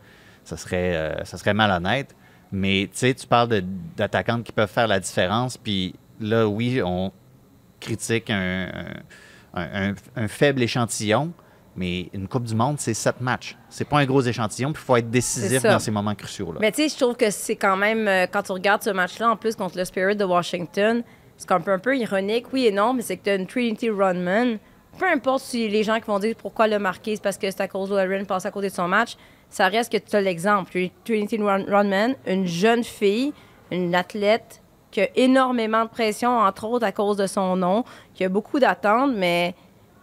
Ça serait, euh, ça serait malhonnête. Mais tu sais, tu parles d'attaquantes qui peuvent faire la différence, puis là, oui, on critique un, un- un- un faible échantillon, mais une Coupe du Monde, c'est sept matchs. C'est pas un gros échantillon, puis il faut être décisif dans ces moments cruciaux-là. Mais tu sais, je trouve que c'est quand même, euh, quand tu regardes ce match-là, en plus contre le Spirit de Washington, c'est un peu, un peu ironique, oui et non, mais c'est que tu as une Trinity Rodman. Peu importe si les gens qui vont dire pourquoi le marquer, c'est parce que c'est à cause passe à côté de son match, ça reste que tu as l'exemple. Trinity Rodman, une jeune fille, une athlète qui a énormément de pression, entre autres à cause de son nom, qui a beaucoup d'attentes, mais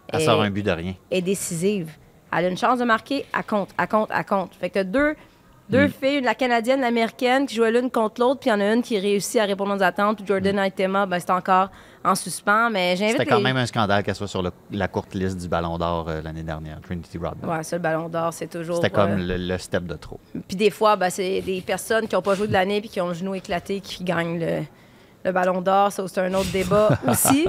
Elle est- sort un but de rien. est décisive. Elle a une chance de marquer, elle compte, elle compte, elle compte. Fait que deux, deux Mm. filles, la canadienne, l'américaine, qui jouaient l'une contre l'autre, puis il y en a une qui réussit à répondre aux attentes, puis Jordan Aitema, ben, c'est encore en suspens, mais j'invite Mm. C'était quand les- même un scandale qu'elle soit sur le- la courte liste du Ballon d'Or euh, l'année dernière, Trinity Rodman. Ouais, ça, le ballon d'or, c'est toujours... C'était comme euh, le, le step de trop. Puis des fois, ben, c'est des personnes qui n'ont pas joué de l'année puis qui ont le genou éclaté qui gagnent le, le ballon d'or. Ça, c'est un autre débat aussi.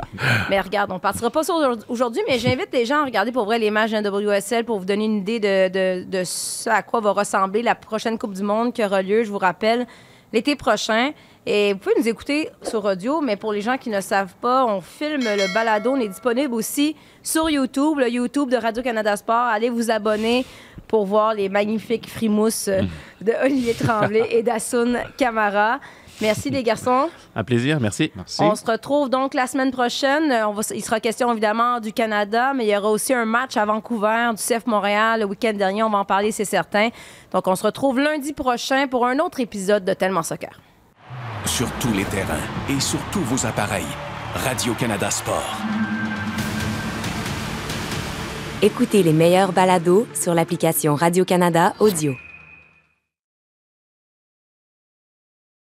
Mais regarde, on ne partira pas ça aujourd'hui- mais j'invite les gens à regarder pour vrai les matchs de WSL pour vous donner une idée de, de- de ce à quoi va ressembler la prochaine Coupe du Monde qui aura lieu, je vous rappelle, l'été prochain. Et vous pouvez nous écouter sur audio, mais pour les gens qui ne savent pas, on filme le balado. On est disponible aussi sur YouTube, le YouTube de Radio-Canada Sport. Allez vous abonner pour voir les magnifiques frimousses euh, de Olivier Tremblay et d'Assoun Camara. Merci les garçons. Un plaisir, merci. On se retrouve donc la semaine prochaine. Euh, On va, il sera question évidemment du Canada, mais il y aura aussi un match à Vancouver du CF Montréal le week-end dernier. On va en parler, c'est certain. Donc on se retrouve lundi prochain pour un autre épisode de Tellement Soccer. Sur tous les terrains et sur tous vos appareils. Radio-Canada Sport. Écoutez les meilleurs balados sur l'application Radio-Canada Audio.